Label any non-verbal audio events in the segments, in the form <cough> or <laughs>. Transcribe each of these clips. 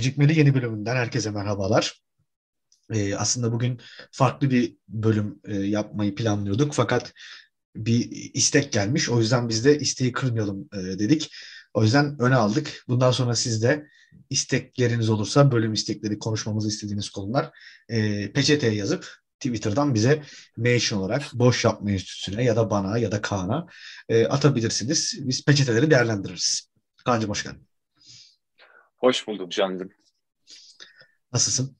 Gecikmeli yeni bölümünden herkese merhabalar. Ee, aslında bugün farklı bir bölüm e, yapmayı planlıyorduk fakat bir istek gelmiş. O yüzden biz de isteği kırmayalım e, dedik. O yüzden öne aldık. Bundan sonra siz de istekleriniz olursa bölüm istekleri konuşmamızı istediğiniz konular e, peçeteye yazıp Twitter'dan bize mention olarak Boş Yapma Enstitüsü'ne ya da bana ya da Kaan'a e, atabilirsiniz. Biz peçeteleri değerlendiririz. Kaan'cığım hoş geldin. Hoş bulduk Can'cığım. Nasılsın?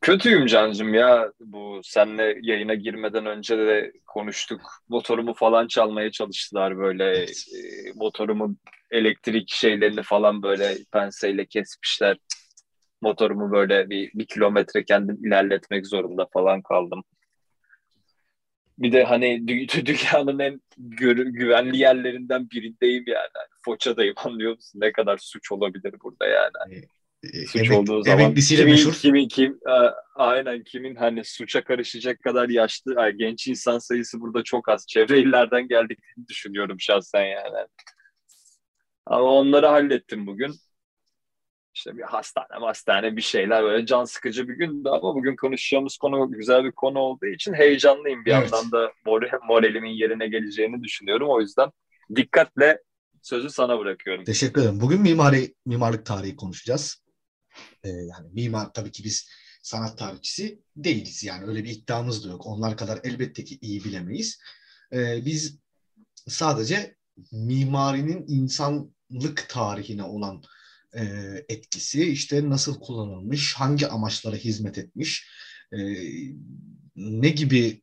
Kötüyüm Can'cığım ya. Bu senle yayına girmeden önce de konuştuk. Motorumu falan çalmaya çalıştılar böyle. Evet. E, motorumu elektrik şeylerini falan böyle penseyle kesmişler. Motorumu böyle bir, bir kilometre kendim ilerletmek zorunda falan kaldım. Bir de hani dü- dünyanın en gü- güvenli yerlerinden birindeyim yani. Hani Foça'dayım anlıyor musun? Ne kadar suç olabilir burada yani. Hani suç emek, olduğu zaman kimin, meşhur. kimin kim aynen kimin hani suça karışacak kadar yaşlı genç insan sayısı burada çok az. Çevre illerden geldiklerini düşünüyorum şahsen yani. Ama onları hallettim bugün işte bir hastane hastane bir şeyler böyle can sıkıcı bir gündü ama bugün konuşacağımız konu güzel bir konu olduğu için heyecanlıyım. Bir evet. yandan da moralimin yerine geleceğini düşünüyorum. O yüzden dikkatle sözü sana bırakıyorum. Teşekkür ederim. Bugün mimari mimarlık tarihi konuşacağız. Ee, yani mimar tabii ki biz sanat tarihçisi değiliz. Yani öyle bir iddiamız da yok. Onlar kadar elbette ki iyi bilemeyiz. Ee, biz sadece mimarinin insanlık tarihine olan e, etkisi, işte nasıl kullanılmış, hangi amaçlara hizmet etmiş, e, ne gibi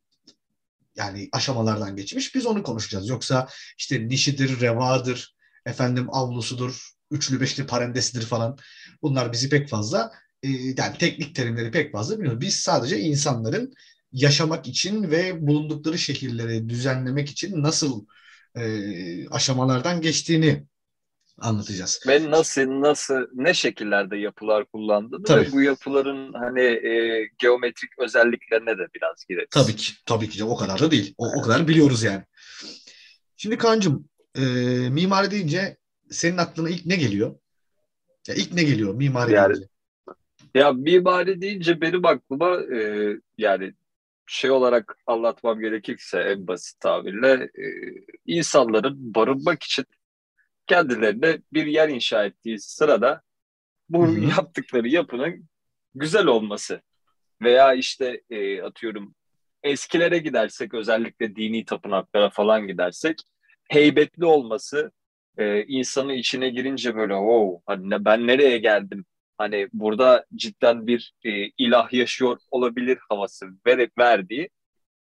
yani aşamalardan geçmiş biz onu konuşacağız. Yoksa işte nişidir, revadır, efendim avlusudur, üçlü beşli parendesidir falan bunlar bizi pek fazla e, yani teknik terimleri pek fazla bilmiyoruz. Biz sadece insanların yaşamak için ve bulundukları şehirleri düzenlemek için nasıl e, aşamalardan geçtiğini anlatacağız. Ve nasıl nasıl ne şekillerde yapılar kullandığını Tabii. ve bu yapıların hani e, geometrik özelliklerine de biraz gireriz. Tabii ki. Tabii ki. O kadar da değil. O, o kadar biliyoruz yani. Şimdi Kaan'cığım e, mimari deyince senin aklına ilk ne geliyor? Ya ilk ne geliyor mimari yani, deyince? Ya mimari deyince benim aklıma e, yani şey olarak anlatmam gerekirse en basit tabirle e, insanların barınmak için kendilerine bir yer inşa ettiği sırada bu Hı-hı. yaptıkları yapının güzel olması veya işte e, atıyorum eskilere gidersek özellikle dini tapınaklara falan gidersek heybetli olması e, insanın içine girince böyle wow hani ben nereye geldim hani burada cidden bir e, ilah yaşıyor olabilir havası verip verdiği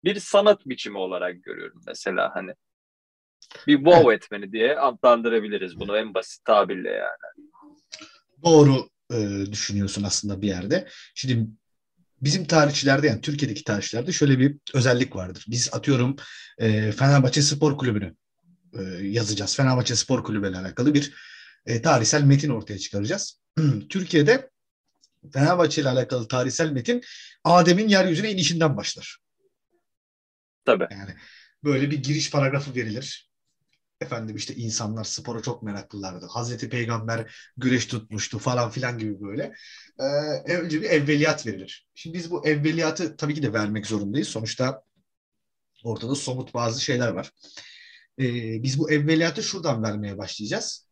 bir sanat biçimi olarak görüyorum mesela hani bir wow evet. etmeni diye adlandırabiliriz bunu en basit tabirle yani. Doğru e, düşünüyorsun aslında bir yerde. Şimdi bizim tarihçilerde yani Türkiye'deki tarihçilerde şöyle bir özellik vardır. Biz atıyorum e, Fenerbahçe Spor Kulübü'nü e, yazacağız. Fenerbahçe Spor Kulübü ile alakalı bir e, tarihsel metin ortaya çıkaracağız. <clears throat> Türkiye'de Fenerbahçe ile alakalı tarihsel metin Adem'in yeryüzüne inişinden başlar. Tabii. Yani böyle bir giriş paragrafı verilir efendim işte insanlar spora çok meraklılardı. Hazreti Peygamber güreş tutmuştu falan filan gibi böyle. Ee, önce bir evveliyat verilir. Şimdi biz bu evveliyatı tabii ki de vermek zorundayız. Sonuçta ortada somut bazı şeyler var. Ee, biz bu evveliyatı şuradan vermeye başlayacağız.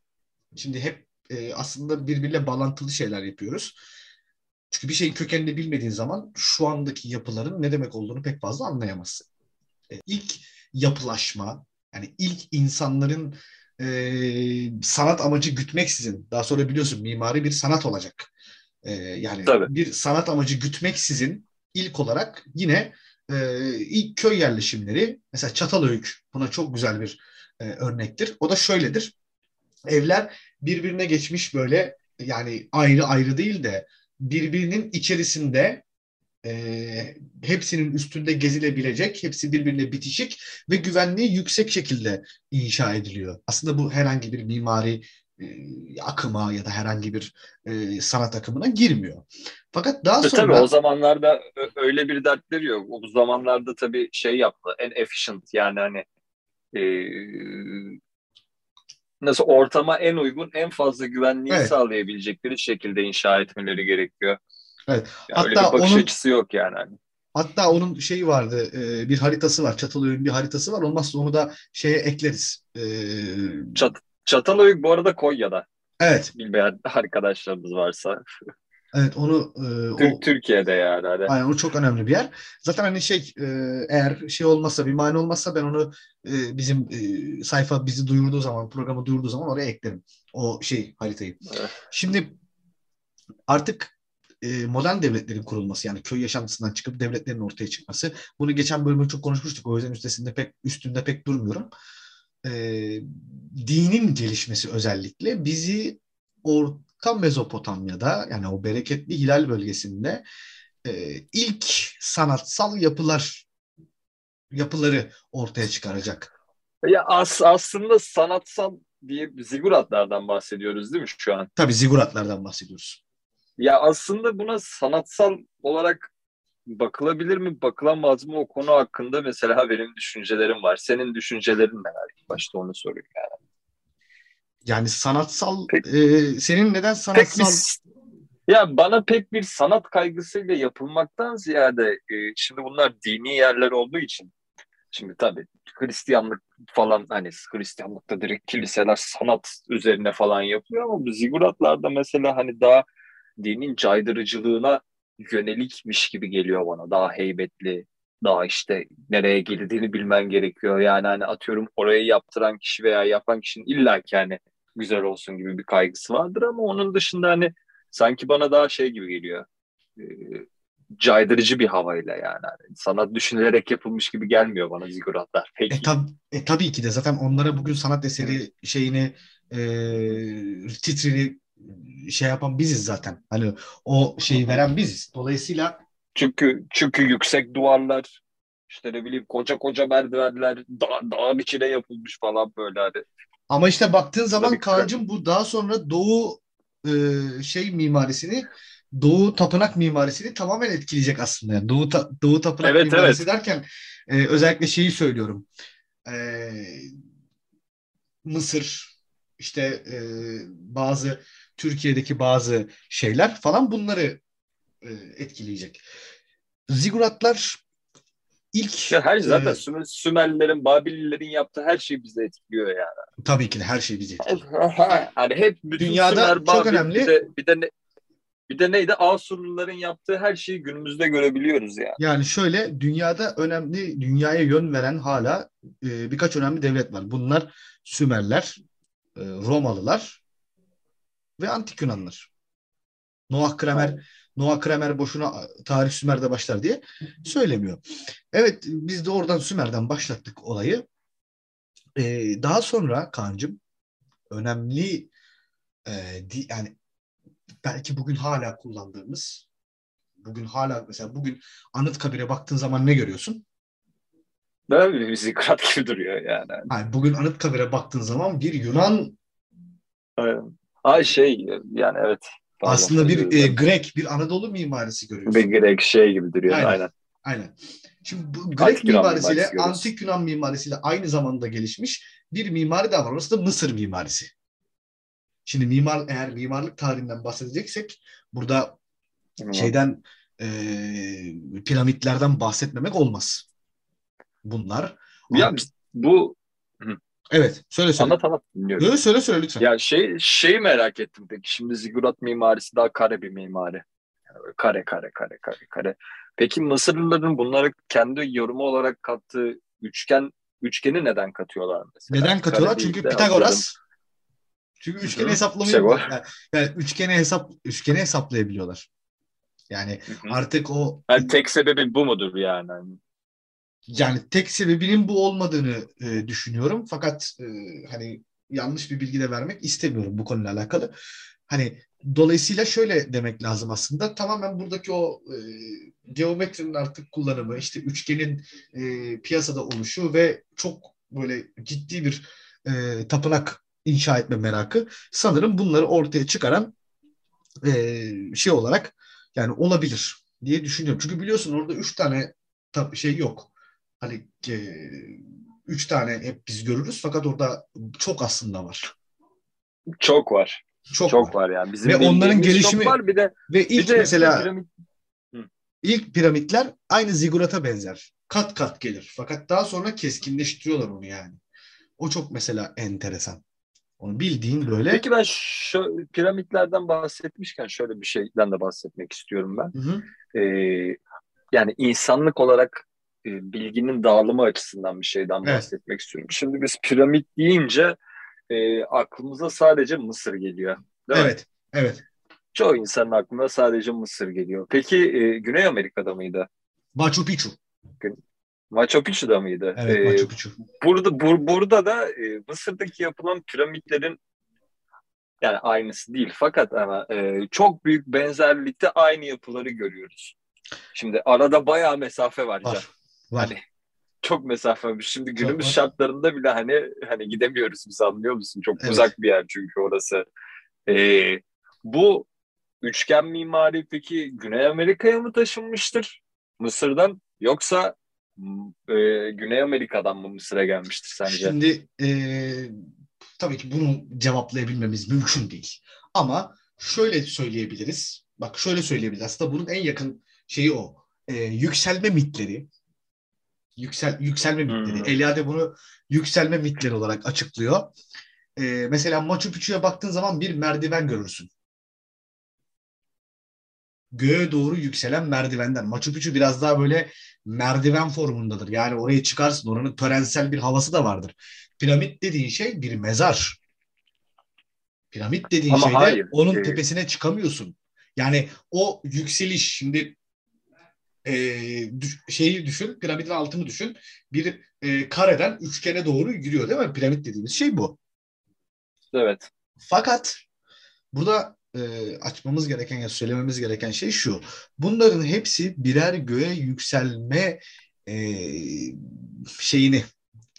Şimdi hep e, aslında birbiriyle bağlantılı şeyler yapıyoruz. Çünkü bir şeyin kökenini bilmediğin zaman şu andaki yapıların ne demek olduğunu pek fazla anlayamazsın. E, ilk yapılaşma, yani ilk insanların e, sanat amacı gütmeksizin, daha sonra biliyorsun mimari bir sanat olacak. E, yani Tabii. bir sanat amacı gütmeksizin ilk olarak yine e, ilk köy yerleşimleri, mesela Çatalhöyük buna çok güzel bir e, örnektir. O da şöyledir. Evler birbirine geçmiş böyle yani ayrı ayrı değil de birbirinin içerisinde e, hepsinin üstünde gezilebilecek, hepsi birbirine bitişik ve güvenliği yüksek şekilde inşa ediliyor. Aslında bu herhangi bir mimari akıma ya da herhangi bir e, sanat akımına girmiyor. Fakat daha sonra... Tabii o zamanlarda öyle bir dertleri yok. O zamanlarda tabii şey yaptı, en efficient yani hani e, nasıl ortama en uygun, en fazla güvenliği evet. sağlayabilecekleri şekilde inşa etmeleri gerekiyor. Evet. Yani Hatta öyle bir bakış onun, açısı yok yani. Hatta onun şeyi vardı, e, bir haritası var, Çatalhöyük'ün bir haritası var. Olmazsa onu da şeye ekleriz. E, Çat, Çatalhöyük bu arada Konya'da. Evet. Bilmeyen <laughs> arkadaşlarımız varsa. Evet onu e, o, Türkiye'de yani. Hani. Aynen o çok önemli bir yer. Zaten hani şey e, eğer şey olmazsa bir mani olmazsa ben onu e, bizim e, sayfa bizi duyurduğu zaman programı duyurduğu zaman oraya eklerim. O şey haritayı. Evet. Şimdi artık e, modern devletlerin kurulması yani köy yaşantısından çıkıp devletlerin ortaya çıkması. Bunu geçen bölümde çok konuşmuştuk. O yüzden üstesinde pek üstünde pek durmuyorum. E, dinin gelişmesi özellikle bizi Orta Mezopotamya'da yani o bereketli Hilal bölgesinde e, ilk sanatsal yapılar yapıları ortaya çıkaracak. Ya as, aslında sanatsal diye ziguratlardan bahsediyoruz değil mi şu an? Tabii ziguratlardan bahsediyoruz. Ya aslında buna sanatsal olarak bakılabilir mi, bakılamaz mı o konu hakkında mesela benim düşüncelerim var. Senin düşüncelerin neler? Başta onu sorayım yani. Yani sanatsal, pek, e, senin neden sanatsal... Bir, ya bana pek bir sanat kaygısıyla yapılmaktan ziyade e, şimdi bunlar dini yerler olduğu için şimdi tabii Hristiyanlık falan hani Hristiyanlıkta direkt kiliseler sanat üzerine falan yapıyor ama bu ziguratlarda mesela hani daha dinin caydırıcılığına yönelikmiş gibi geliyor bana. Daha heybetli, daha işte nereye girdiğini bilmen gerekiyor. Yani hani atıyorum orayı yaptıran kişi veya yapan kişinin illa ki hani güzel olsun gibi bir kaygısı vardır ama onun dışında hani sanki bana daha şey gibi geliyor. E, caydırıcı bir havayla yani. Hani sanat düşünülerek yapılmış gibi gelmiyor bana ziguratlar. Peki. E, tab e, tabii ki de zaten onlara bugün sanat eseri şeyini e, titrini şey yapan biziz zaten. Hani o şeyi veren biziz. Dolayısıyla çünkü çünkü yüksek duvarlar işte ne bileyim koca koca merdivenler dağ, dağın içine yapılmış falan böyle hani. Ama işte baktığın zaman Kaan'cığım bu daha sonra Doğu e, şey mimarisini Doğu tapınak mimarisini tamamen etkileyecek aslında. Yani Doğu ta, Doğu tapınak evet, mimarisi evet. derken e, özellikle şeyi söylüyorum. E, Mısır işte e, bazı Türkiye'deki bazı şeyler falan bunları e, etkileyecek. Ziguratlar ilk... Ya her zaten e, Sümerlilerin, Babililerin yaptığı her şey bizi etkiliyor yani. Tabii ki de her şey bizi etkiliyor. hani hep bütün Dünyada Sümer, Babil, çok önemli. Bir de, bir de ne, bir de neydi? Asurluların yaptığı her şeyi günümüzde görebiliyoruz yani. Yani şöyle dünyada önemli, dünyaya yön veren hala e, birkaç önemli devlet var. Bunlar Sümerler, e, Romalılar ve Antik Yunanlar. Noah Kramer Noah Kramer boşuna tarih Sümer'de başlar diye söylemiyor. Evet biz de oradan Sümer'den başlattık olayı. Ee, daha sonra Kaan'cığım önemli e, di, yani belki bugün hala kullandığımız bugün hala mesela bugün Anıtkabir'e baktığın zaman ne görüyorsun? Böyle bir zikrat gibi duruyor yani. yani bugün Anıtkabir'e baktığın zaman bir Yunan Ay şey yani evet. Pardon, Aslında bir e, Grek, bir Anadolu mimarisi görüyorsun. Bir Grek şey gibi duruyor aynen. Aynen. aynen. Şimdi bu Grek antik mimarisiyle mimarisi Antik Yunan mimarisiyle aynı zamanda gelişmiş bir mimari daha var. Orası da Mısır mimarisi. Şimdi mimar eğer mimarlık tarihinden bahsedeceksek burada hmm. şeyden e, piramitlerden bahsetmemek olmaz. Bunlar. Ya bu Evet. Söyle söyle. Anlat anlat dinliyorum. Yok, söyle söyle lütfen. Ya şey şeyi merak ettim peki. Şimdi zigurat mimarisi daha kare bir mimari. Kare kare kare kare kare. Peki Mısırlıların bunları kendi yorumu olarak kattığı üçgen üçgeni neden katıyorlar mesela? Neden katıyorlar? Çünkü Pitagoras çünkü üçgeni hesaplamayı yani, yani üçgeni hesap üçgeni hesaplayabiliyorlar. Yani Hı-hı. artık o yani tek sebebi bu mudur yani? Yani tek sebebinin bu olmadığını e, düşünüyorum. Fakat e, hani yanlış bir bilgi de vermek istemiyorum bu konuyla alakalı. Hani dolayısıyla şöyle demek lazım aslında. Tamamen buradaki o e, geometrinin artık kullanımı, işte üçgenin e, piyasada oluşu ve çok böyle ciddi bir e, tapınak inşa etme merakı sanırım bunları ortaya çıkaran e, şey olarak yani olabilir diye düşünüyorum. Çünkü biliyorsun orada üç tane şey yok hani e, üç tane hep biz görürüz fakat orada çok aslında var. Çok var. Çok, Çok var. var yani. Bizim Ve onların gelişimi- var. Bir de, Ve ilk de mesela piramit ilk piramitler aynı zigurata benzer. Kat kat gelir. Fakat daha sonra keskinleştiriyorlar onu yani. O çok mesela enteresan. Onu bildiğin böyle. Peki ben şu piramitlerden bahsetmişken şöyle bir şeyden de bahsetmek istiyorum ben. Hı hı. Ee, yani insanlık olarak e, bilginin dağılımı açısından bir şeyden Evet. bahsetmek istiyorum. Şimdi biz piramit deyince e, aklımıza sadece Mısır geliyor. Değil mi? Evet. Evet. Çoğu insanın aklına sadece Mısır geliyor. Peki e, Güney Amerika'da mıydı? Machu Picchu. Machu Picchu'da mıydı? Evet, Ee, Machu Picchu. Burada bur- burada da e, Mısır'daki yapılan piramitlerin yani aynısı değil fakat ama e, çok büyük benzerlikte aynı yapıları görüyoruz. Şimdi arada bayağı mesafe var. Var. Var. Hani çok mesafe var. Şimdi Çok günümüz var. şartlarında bile hani hani gidemiyoruz biz anlıyor musun? Çok Evet. uzak bir yer çünkü orası. E, bu üçgen mimari peki Güney Amerika'ya mı taşınmıştır Mısır'dan yoksa e, Güney Amerika'dan mı Mısır'a gelmiştir sence? Şimdi eee, tabii ki bunu cevaplayabilmemiz mümkün değil. Ama şöyle söyleyebiliriz. Bak şöyle söyleyebiliriz. Aslında bunun en yakın şeyi o. Eee, yükselme mitleri. Yüksel, yükselme mitleri. Hmm. Eliade bunu yükselme mitleri olarak açıklıyor. Eee, mesela Machu Picchu'ya baktığın zaman bir merdiven görürsün. Göğe doğru yükselen merdivenden. Machu Picchu biraz daha böyle merdiven formundadır. Yani oraya çıkarsın. Oranın törensel bir havası da vardır. Piramit dediğin şey bir mezar. Piramit dediğin Ama şeyde hayır, onun e- tepesine çıkamıyorsun. Yani o yükseliş şimdi e, düş- şeyi düşün, piramidin altını düşün. Bir e, kareden üçgene doğru yürüyor değil mi? Piramit dediğimiz şey bu. Evet. Fakat burada e, açmamız gereken ya söylememiz gereken şey şu. Bunların hepsi birer göğe yükselme e, şeyini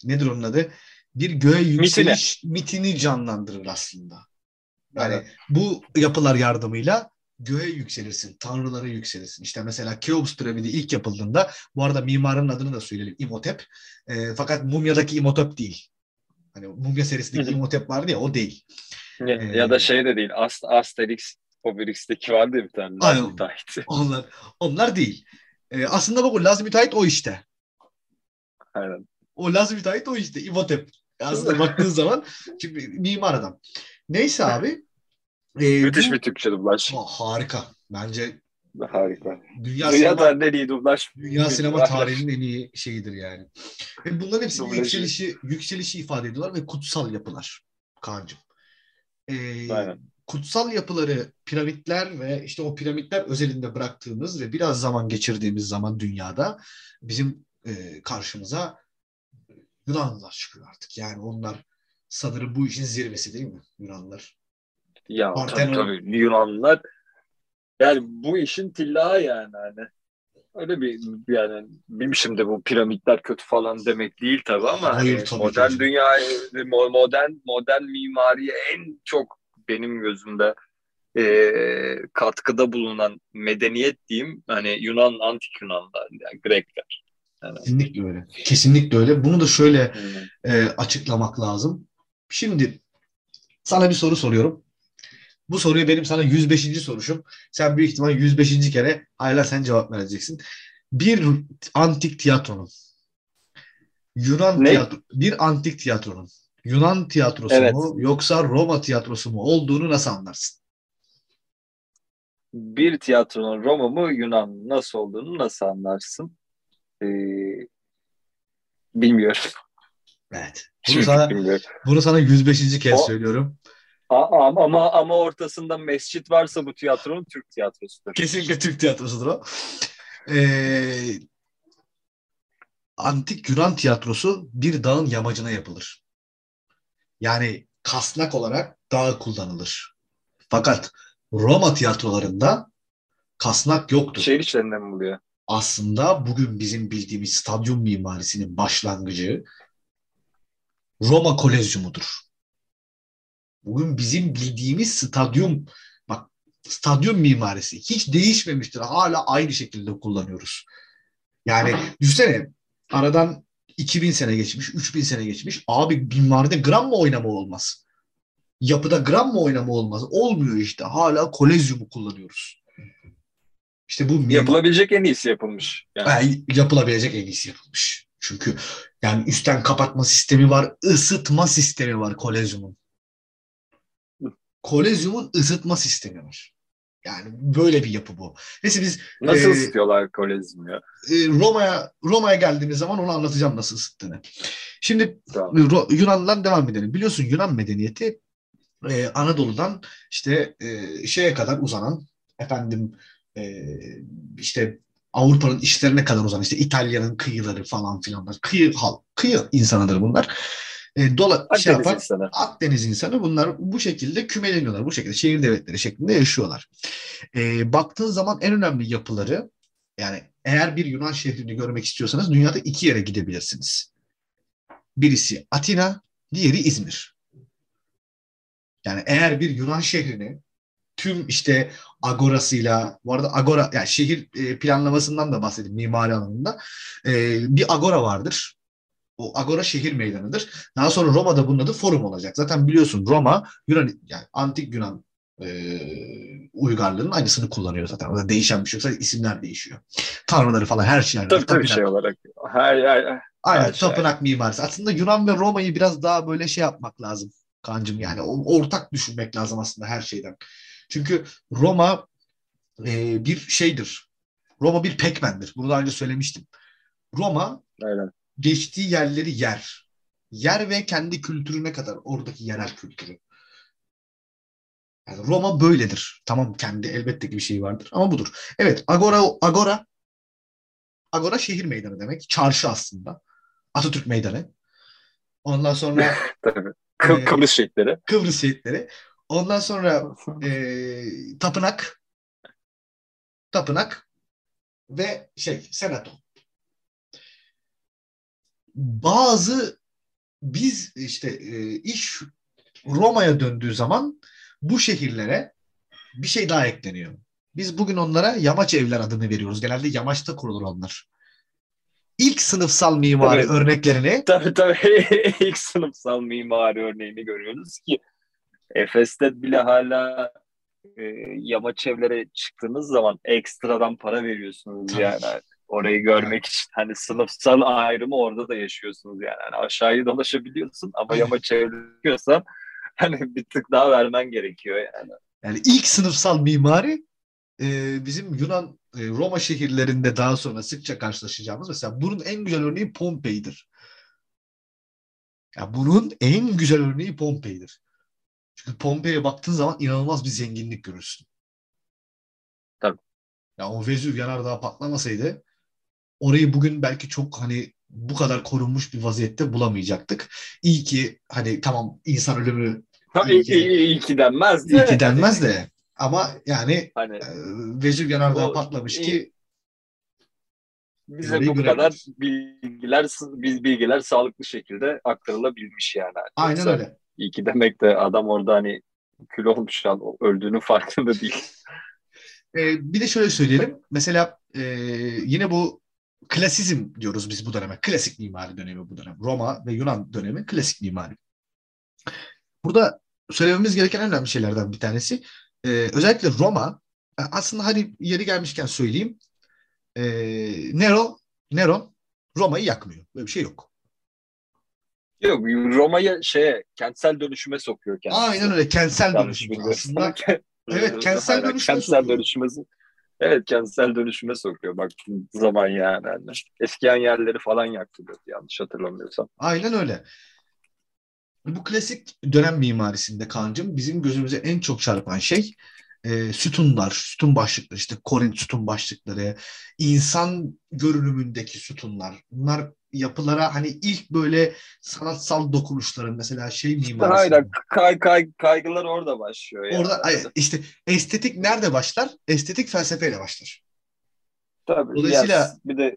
nedir onun adı? Bir göğe yükseliş mitini canlandırır aslında. Yani Evet. bu yapılar yardımıyla göğe yükselirsin, tanrılara yükselirsin. İşte mesela Keops piramidi ilk yapıldığında, bu arada mimarın adını da söyleyelim, İmhotep. E, fakat Mumya'daki İmhotep değil. Hani Mumya serisindeki. İmhotep vardı ya, o değil. Ya, Ee, ya da şey de değil. Ast Asterix Obelix'teki vardı ya bir tane. Aynen. Müteahhit. Onlar onlar değil. Ee, aslında bak o Laz müteahhit o işte. Aynen. O Laz müteahhit o işte. İmhotep. Aslında <laughs> baktığın zaman çünkü mimar adam. Neyse abi. E, Müthiş bu- bir Türkçe dublaj. Ha, harika. Bence Harika. dünya Dünya sinema, tarihinin en iyi dublaj. dünya sinema dublaj. tarihinin en iyi şeyidir yani. Ve bunların hepsi Dublajı. yükselişi, yükselişi ifade ediyorlar ve kutsal yapılar. Kaan'cığım. Ee, Aynen. kutsal yapıları piramitler ve işte o piramitler özelinde bıraktığımız ve biraz zaman geçirdiğimiz zaman dünyada bizim e, karşımıza Yunanlılar çıkıyor artık. Yani onlar sanırım bu işin zirvesi değil mi Yunanlılar? Ya tabii tabii Yunanlılar yani bu işin tillahı yani hani. Öyle bir yani bilmiyorum şimdi bu piramitler kötü falan demek değil tabii ama Hayır, hani tabii modern ki. dünya mo- modern modern mimariye en çok benim gözümde e, katkıda bulunan medeniyet diyeyim hani Yunan antik Yunanlar yani Grekler. Yani, Kesinlikle öyle. Kesinlikle öyle. Bunu da şöyle hmm. e, açıklamak lazım. Şimdi sana bir soru soruyorum. Bu soruyu benim sana 105. soruşum. Sen büyük ihtimal 105. kere hala sen cevap vereceksin. Bir antik tiyatronun Yunan Ne? tiyatro bir antik tiyatronun Yunan tiyatrosu Evet. mu yoksa Roma tiyatrosu mu olduğunu nasıl anlarsın? bir tiyatronun Roma mı Yunan mı nasıl olduğunu nasıl anlarsın? Ee, bilmiyorum. Evet. Bunu sana, bilmiyorum. bunu sana 105. kez O- söylüyorum. A- Ama, ama ama ortasında mescit varsa bu tiyatronun Türk tiyatrosudur. Kesinlikle Türk tiyatrosudur o. Ee, antik Yunan tiyatrosu bir dağın yamacına yapılır. Yani kasnak olarak dağ kullanılır. Fakat Roma tiyatrolarında kasnak yoktur. Şehir içlerinden mi buluyor? Aslında bugün bizim bildiğimiz stadyum mimarisinin başlangıcı Roma Kolezyumudur. Bugün bizim bildiğimiz stadyum bak stadyum mimarisi hiç değişmemiştir. Hala aynı şekilde kullanıyoruz. Yani düşünsene aradan 2000 sene geçmiş, 3000 sene geçmiş. Abi mimaride gram mı oynama olmaz? Yapıda gram mı oynama olmaz? Olmuyor işte. Hala kolezyumu kullanıyoruz. İşte bu Yapılabilecek en iyisi yapılmış. Yani. Yani yapılabilecek en iyisi yapılmış. Çünkü yani üstten kapatma sistemi var, ısıtma sistemi var kolezyumun. Kolezyumun ısıtma sistemi var. Yani böyle bir yapı bu. Neyse biz Nasıl Ee, ısıtıyorlar kolezyumu ya? e, Roma'ya Roma'ya geldiğimiz zaman onu anlatacağım nasıl ısıttığını. Şimdi Tamam. Ro- Yunan'dan devam edelim. Biliyorsun Yunan medeniyeti e, Anadolu'dan işte e, şeye kadar uzanan efendim e, işte Avrupa'nın işlerine kadar uzanan işte İtalya'nın kıyıları falan filanlar. Kıyı hal, kıyı insanıdır bunlar. E, dola, şey Akdeniz yapan, insanı. Akdeniz insanı bunlar bu şekilde kümeleniyorlar. Bu şekilde şehir devletleri şeklinde yaşıyorlar. E, baktığın zaman en önemli yapıları yani eğer bir Yunan şehrini görmek istiyorsanız dünyada iki yere gidebilirsiniz. Birisi Atina, diğeri İzmir. Yani eğer bir Yunan şehrini tüm işte agorasıyla, bu arada agora, yani şehir e, planlamasından da bahsedeyim mimari alanında. E, bir agora vardır. O agora şehir meydanıdır. Daha sonra Roma'da bunun adı forum olacak. Zaten biliyorsun Roma Yunan yani antik Yunan e, uygarlığının aynısını kullanıyor zaten. Orada değişen bir şey yok. Sadece isimler değişiyor. Tanrıları falan her şey. aynı. Tabii tabii şey olarak. Her, her, Aynen her şey. tapınak mimarisi. Aslında Yunan ve Roma'yı biraz daha böyle şey yapmak lazım kancım yani o- ortak düşünmek lazım aslında her şeyden. Çünkü Roma e, bir şeydir. Roma bir pekmendir. Bunu daha önce söylemiştim. Roma aynen. Geçtiği yerleri yer. Yer ve kendi kültürüne kadar oradaki yerel kültürü. Yani Roma böyledir. Tamam kendi elbette ki bir şey vardır ama budur. Evet Agora Agora Agora şehir meydanı demek. Çarşı aslında. Atatürk Meydanı. Ondan sonra <laughs> Tabii. Kı- Ee, Kıbrıs şehitleri. Kıbrıs şehitleri. Ondan sonra e, tapınak tapınak ve şey senato. Bazı biz işte e, iş Roma'ya döndüğü zaman bu şehirlere bir şey daha ekleniyor. Biz bugün onlara yamaç evler adını veriyoruz. Genelde yamaçta kurulur onlar. İlk sınıfsal mimari Evet. örneklerini <laughs> Tabii tabii <laughs> ilk sınıfsal mimari örneğini görüyoruz ki Efes'te bile hala e, yamaç evlere çıktığınız zaman ekstradan para veriyorsunuz Tabii. yani. Orayı görmek için hani sınıfsal ayrımı orada da yaşıyorsunuz yani. Hani aşağıyı dolaşabiliyorsun ama Aynen. yamaç evliyorsan <laughs> hani bir tık daha vermen gerekiyor yani. Yani ilk sınıfsal mimari e, bizim Yunan e, Roma şehirlerinde daha sonra sıkça karşılaşacağımız mesela bunun en güzel örneği Pompei'dir. Ya bunun en güzel örneği Pompei'dir. Çünkü Pompei'ye baktığın zaman inanılmaz bir zenginlik görürsün. Tabii. Ya o Vezüv yanardağ patlamasaydı orayı bugün belki çok hani bu kadar korunmuş bir vaziyette bulamayacaktık. İyi ki hani tamam insan ölümü Ha, İyi iyi, ki- iyi, iyi ki denmez de. iyi ki denmez de ama yani Hani e, Vezüv yanardağ patlamış iyi. ki bize bu görebiliriz. kadar bilgiler biz bilgiler sağlıklı şekilde aktarılabilmiş yani. aynen Yoksa öyle. İyi ki demek de adam orada hani kül olmuş an öldüğünün farkında değil. E, bir de şöyle söyleyelim. Mesela e, yine bu klasizm diyoruz biz bu döneme. Klasik mimari dönemi bu dönem. Roma ve Yunan dönemi klasik mimari. Burada söylememiz gereken en önemli şeylerden bir tanesi. e, özellikle Roma e, aslında hadi yeri gelmişken söyleyeyim. E, Nero, Neron Roma'yı yakmıyor. Böyle bir şey yok. Yok Roma'yı şeye kentsel dönüşüme sokuyor kendisi. Aynen öyle. Kentsel dönüşüm. Aslında <laughs> Evet, kentsel dönüşüme kentsel sokuyor. Evet kentsel dönüşüme sokuyor baktığın zaman yani. yani. Eskiyen yerleri falan yaktırıyordu yanlış hatırlamıyorsam. Aynen öyle. Bu klasik dönem mimarisinde kancım bizim gözümüze en çok çarpan şey e, sütunlar, sütun başlıkları, işte Korint sütun başlıkları, insan görünümündeki sütunlar. Bunlar yapılara hani ilk böyle sanatsal dokunuşların mesela şey mimarisi. Aynen kay, kay, kaygılar orada başlıyor. Yani. Orada işte estetik nerede başlar? Estetik felsefeyle başlar. Tabii. Dolayısıyla- ya bir de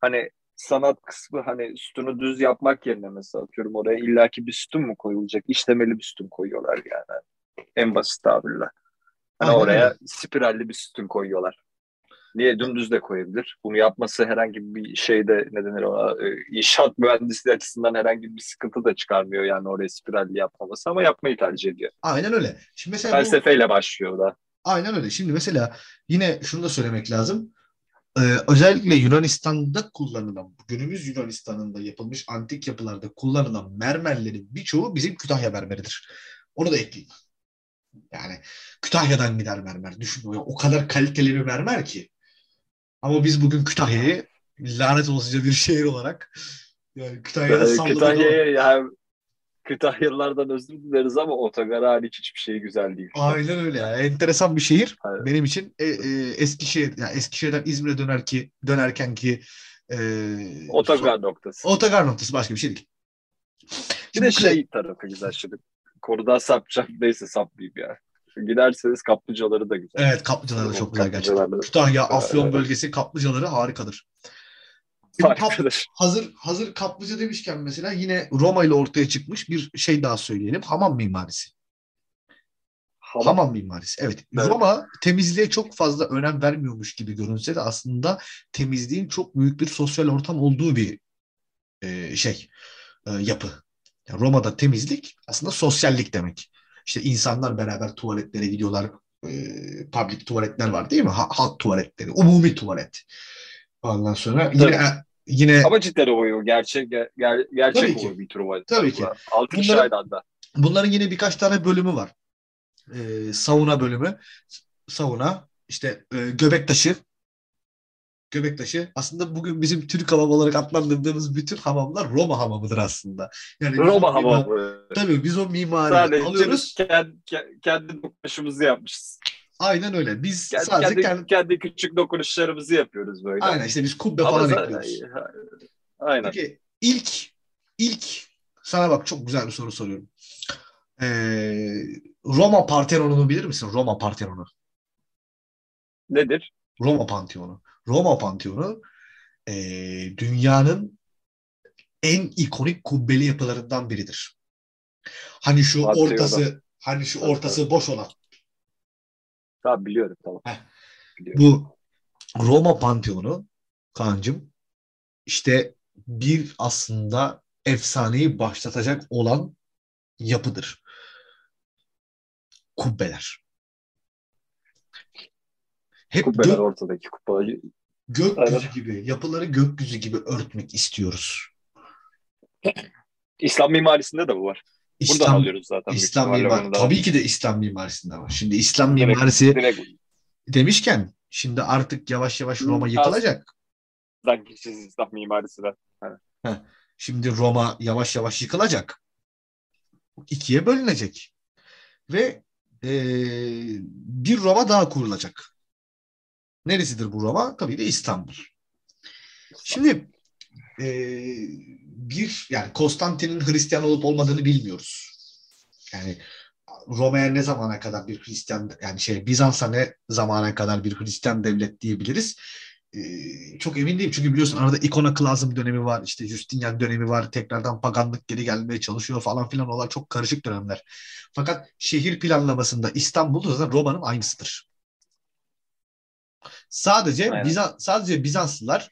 hani sanat kısmı hani sütunu düz yapmak yerine mesela atıyorum oraya illaki bir sütun mu koyulacak? İşlemeli bir sütun koyuyorlar yani. En basit tabirle. Hani Aynen oraya spiralli bir sütun koyuyorlar. Niye dümdüz de koyabilir? Bunu yapması herhangi bir şeyde ne denir ona e, inşaat mühendisliği açısından herhangi bir sıkıntı da çıkarmıyor yani oraya spiralli yapmaması ama yapmayı tercih ediyor. Aynen öyle. Şimdi mesela bu- Felsefeyle başlıyor da. Aynen öyle. Şimdi mesela yine şunu da söylemek lazım. Ee, özellikle Yunanistan'da kullanılan, günümüz Yunanistan'ında yapılmış antik yapılarda kullanılan mermerlerin birçoğu bizim Kütahya mermeridir. Onu da ekleyeyim. Yani Kütahya'dan gider mermer. Düşün o kadar kaliteli bir mermer ki. Ama biz bugün Kütahya'yı lanet olasıca bir şehir olarak yani Kütahya'da Ee, salladık Kütahya'ya yani Kütahyalılardan özür dileriz ama otogar hariç hiçbir şey güzel değil. Aynen öyle yani. Enteresan bir şehir. Evet. Benim için e, e, Eskişehir, yani Eskişehir'den İzmir'e döner ki, dönerken ki e, Otogar noktası. otogar noktası başka bir şey değil. Bir de şey tarafı güzel şimdi. Konudan sapacağım. Neyse sapmayayım ya. Giderseniz kaplıcaları da güzel. Evet kaplıcaları da çok güzel gerçekten. Kütahya, Afyon Evet. bölgesi kaplıcaları harikadır. Şimdi kap- Harikadır. hazır hazır kaplıca demişken mesela yine Roma ile ortaya çıkmış bir şey daha söyleyelim. Hamam mimarisi. Hamam. Hamam mimarisi. Evet. Evet. Roma temizliğe çok fazla önem vermiyormuş gibi görünse de aslında temizliğin çok büyük bir sosyal ortam olduğu bir e, şey e, yapı. Yani Roma'da temizlik aslında sosyallik demek. İşte insanlar beraber tuvaletlere gidiyorlar. E, public tuvaletler var değil mi? Ha- halk tuvaletleri, umumi tuvalet. Ondan sonra yine Tabii. yine Ama cidden o gerçek ger, ger- gerçek Tabii ki. o bir tuvalet. Tabii ki. Altı kişi aynı anda. Bunların yine birkaç tane bölümü var. Ee, sauna bölümü. Sauna, işte e, göbek taşı. Göbek taşı. Aslında bugün bizim Türk hamam olarak adlandırdığımız bütün hamamlar Roma hamamıdır aslında. Yani Roma hamamı. Tabii biz o mimariyi Sadece alıyoruz. kendi, kendi, dokunuşumuzu yapmışız. Aynen öyle. Biz Kendi, sadece kendi, kendi, kendi küçük dokunuşlarımızı yapıyoruz böyle. aynen işte biz kubbe Ama falan ekliyoruz. Aynen. Peki ilk ilk sana bak çok güzel bir soru soruyorum. Ee, Roma Partenonunu bilir misin? Roma Partenonu. Nedir? Roma Pantheon'u. Roma Pantheon'u eee, dünyanın en ikonik kubbeli yapılarından biridir. Hani şu Pantheon'u. ortası hani şu ortası boş olan. Tamam biliyorum tamam. Heh. Biliyorum. Bu Roma Pantheon'u Kaan'cığım işte bir aslında efsaneyi başlatacak olan yapıdır. Kubbeler. Hep Kubbeler gök- ortadaki kupalar. Gökyüzü Aynen. gibi, yapıları gökyüzü gibi örtmek istiyoruz. İslam mimarisinde de bu var. Buradan İslam, alıyoruz zaten. İslam mimar, tabii ki de İslam mimarisinde var. Şimdi İslam Direkt- mimarisi Direkt demişken şimdi artık yavaş yavaş Roma yıkılacak. buradan geçeceğiz İslam mimarisine. Şimdi Roma yavaş yavaş yıkılacak. İkiye bölünecek. Ve eee, bir Roma daha kurulacak. Neresidir bu Roma? Tabii de İstanbul. Şimdi eee, bir yani Konstantin'in Hristiyan olup olmadığını bilmiyoruz. Yani Roma'ya ne zamana kadar bir Hristiyan yani şey Bizans'a ne zamana kadar bir Hristiyan devlet diyebiliriz. Ee, çok emin değilim çünkü biliyorsun arada ikonoklazm dönemi var işte Justinian dönemi var tekrardan paganlık geri gelmeye çalışıyor falan filan olay çok karışık dönemler. Fakat şehir planlamasında İstanbul zaten Roma'nın aynısıdır. Sadece Aynen. Bizans sadece Bizanslılar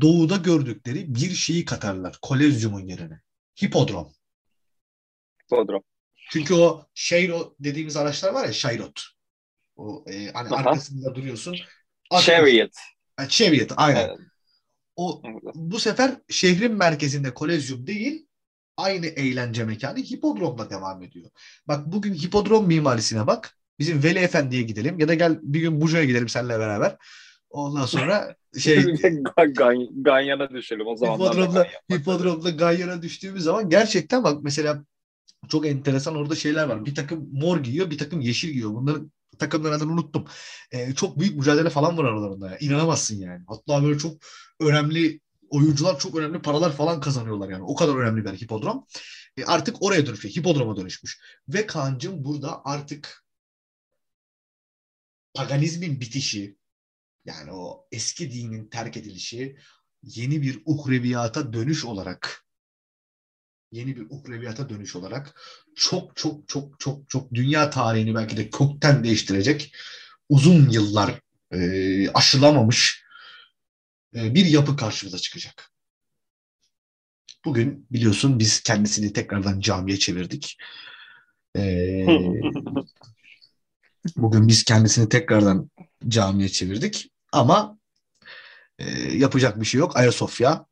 doğuda gördükleri bir şeyi katarlar Kolezyum'un yerine. Hipodrom. Bodrum. Çünkü o Şeiro dediğimiz araçlar var ya Şairot. O e, hani Aha. arkasında duruyorsun. Chariot. Ha, Chariot aynen. Evet. O bu sefer şehrin merkezinde kolezyum değil aynı eğlence mekanı hipodromla devam ediyor. Bak bugün hipodrom mimarisine bak. Bizim Veli Efendi'ye gidelim ya da gel bir gün Buca'ya gidelim seninle beraber. Ondan sonra <laughs> şey Gan- Ganyan'a düşelim o zaman. hipodromda, hipodromda Ganyan'a düştüğümüz zaman gerçekten bak mesela çok enteresan orada şeyler var. Bir takım mor giyiyor, bir takım yeşil giyiyor. Bunların takımların adını unuttum. Ee, çok büyük mücadele falan var aralarında. Ya. İnanamazsın yani. Hatta böyle çok önemli oyuncular çok önemli paralar falan kazanıyorlar yani. O kadar önemli bir hipodrom. E, artık oraya dönüşmüş. Hipodroma dönüşmüş. Ve Kaan'cığım burada artık paganizmin bitişi yani o eski dinin terk edilişi yeni bir uhreviyata dönüş olarak yeni bir uhreviyata dönüş olarak çok çok çok çok çok dünya tarihini belki de kökten değiştirecek uzun yıllar e, aşılamamış e, bir yapı karşımıza çıkacak. Bugün biliyorsun biz kendisini tekrardan camiye çevirdik. Ee, <laughs> bugün biz kendisini tekrardan camiye çevirdik. Ama e, yapacak bir şey yok. Ayasofya.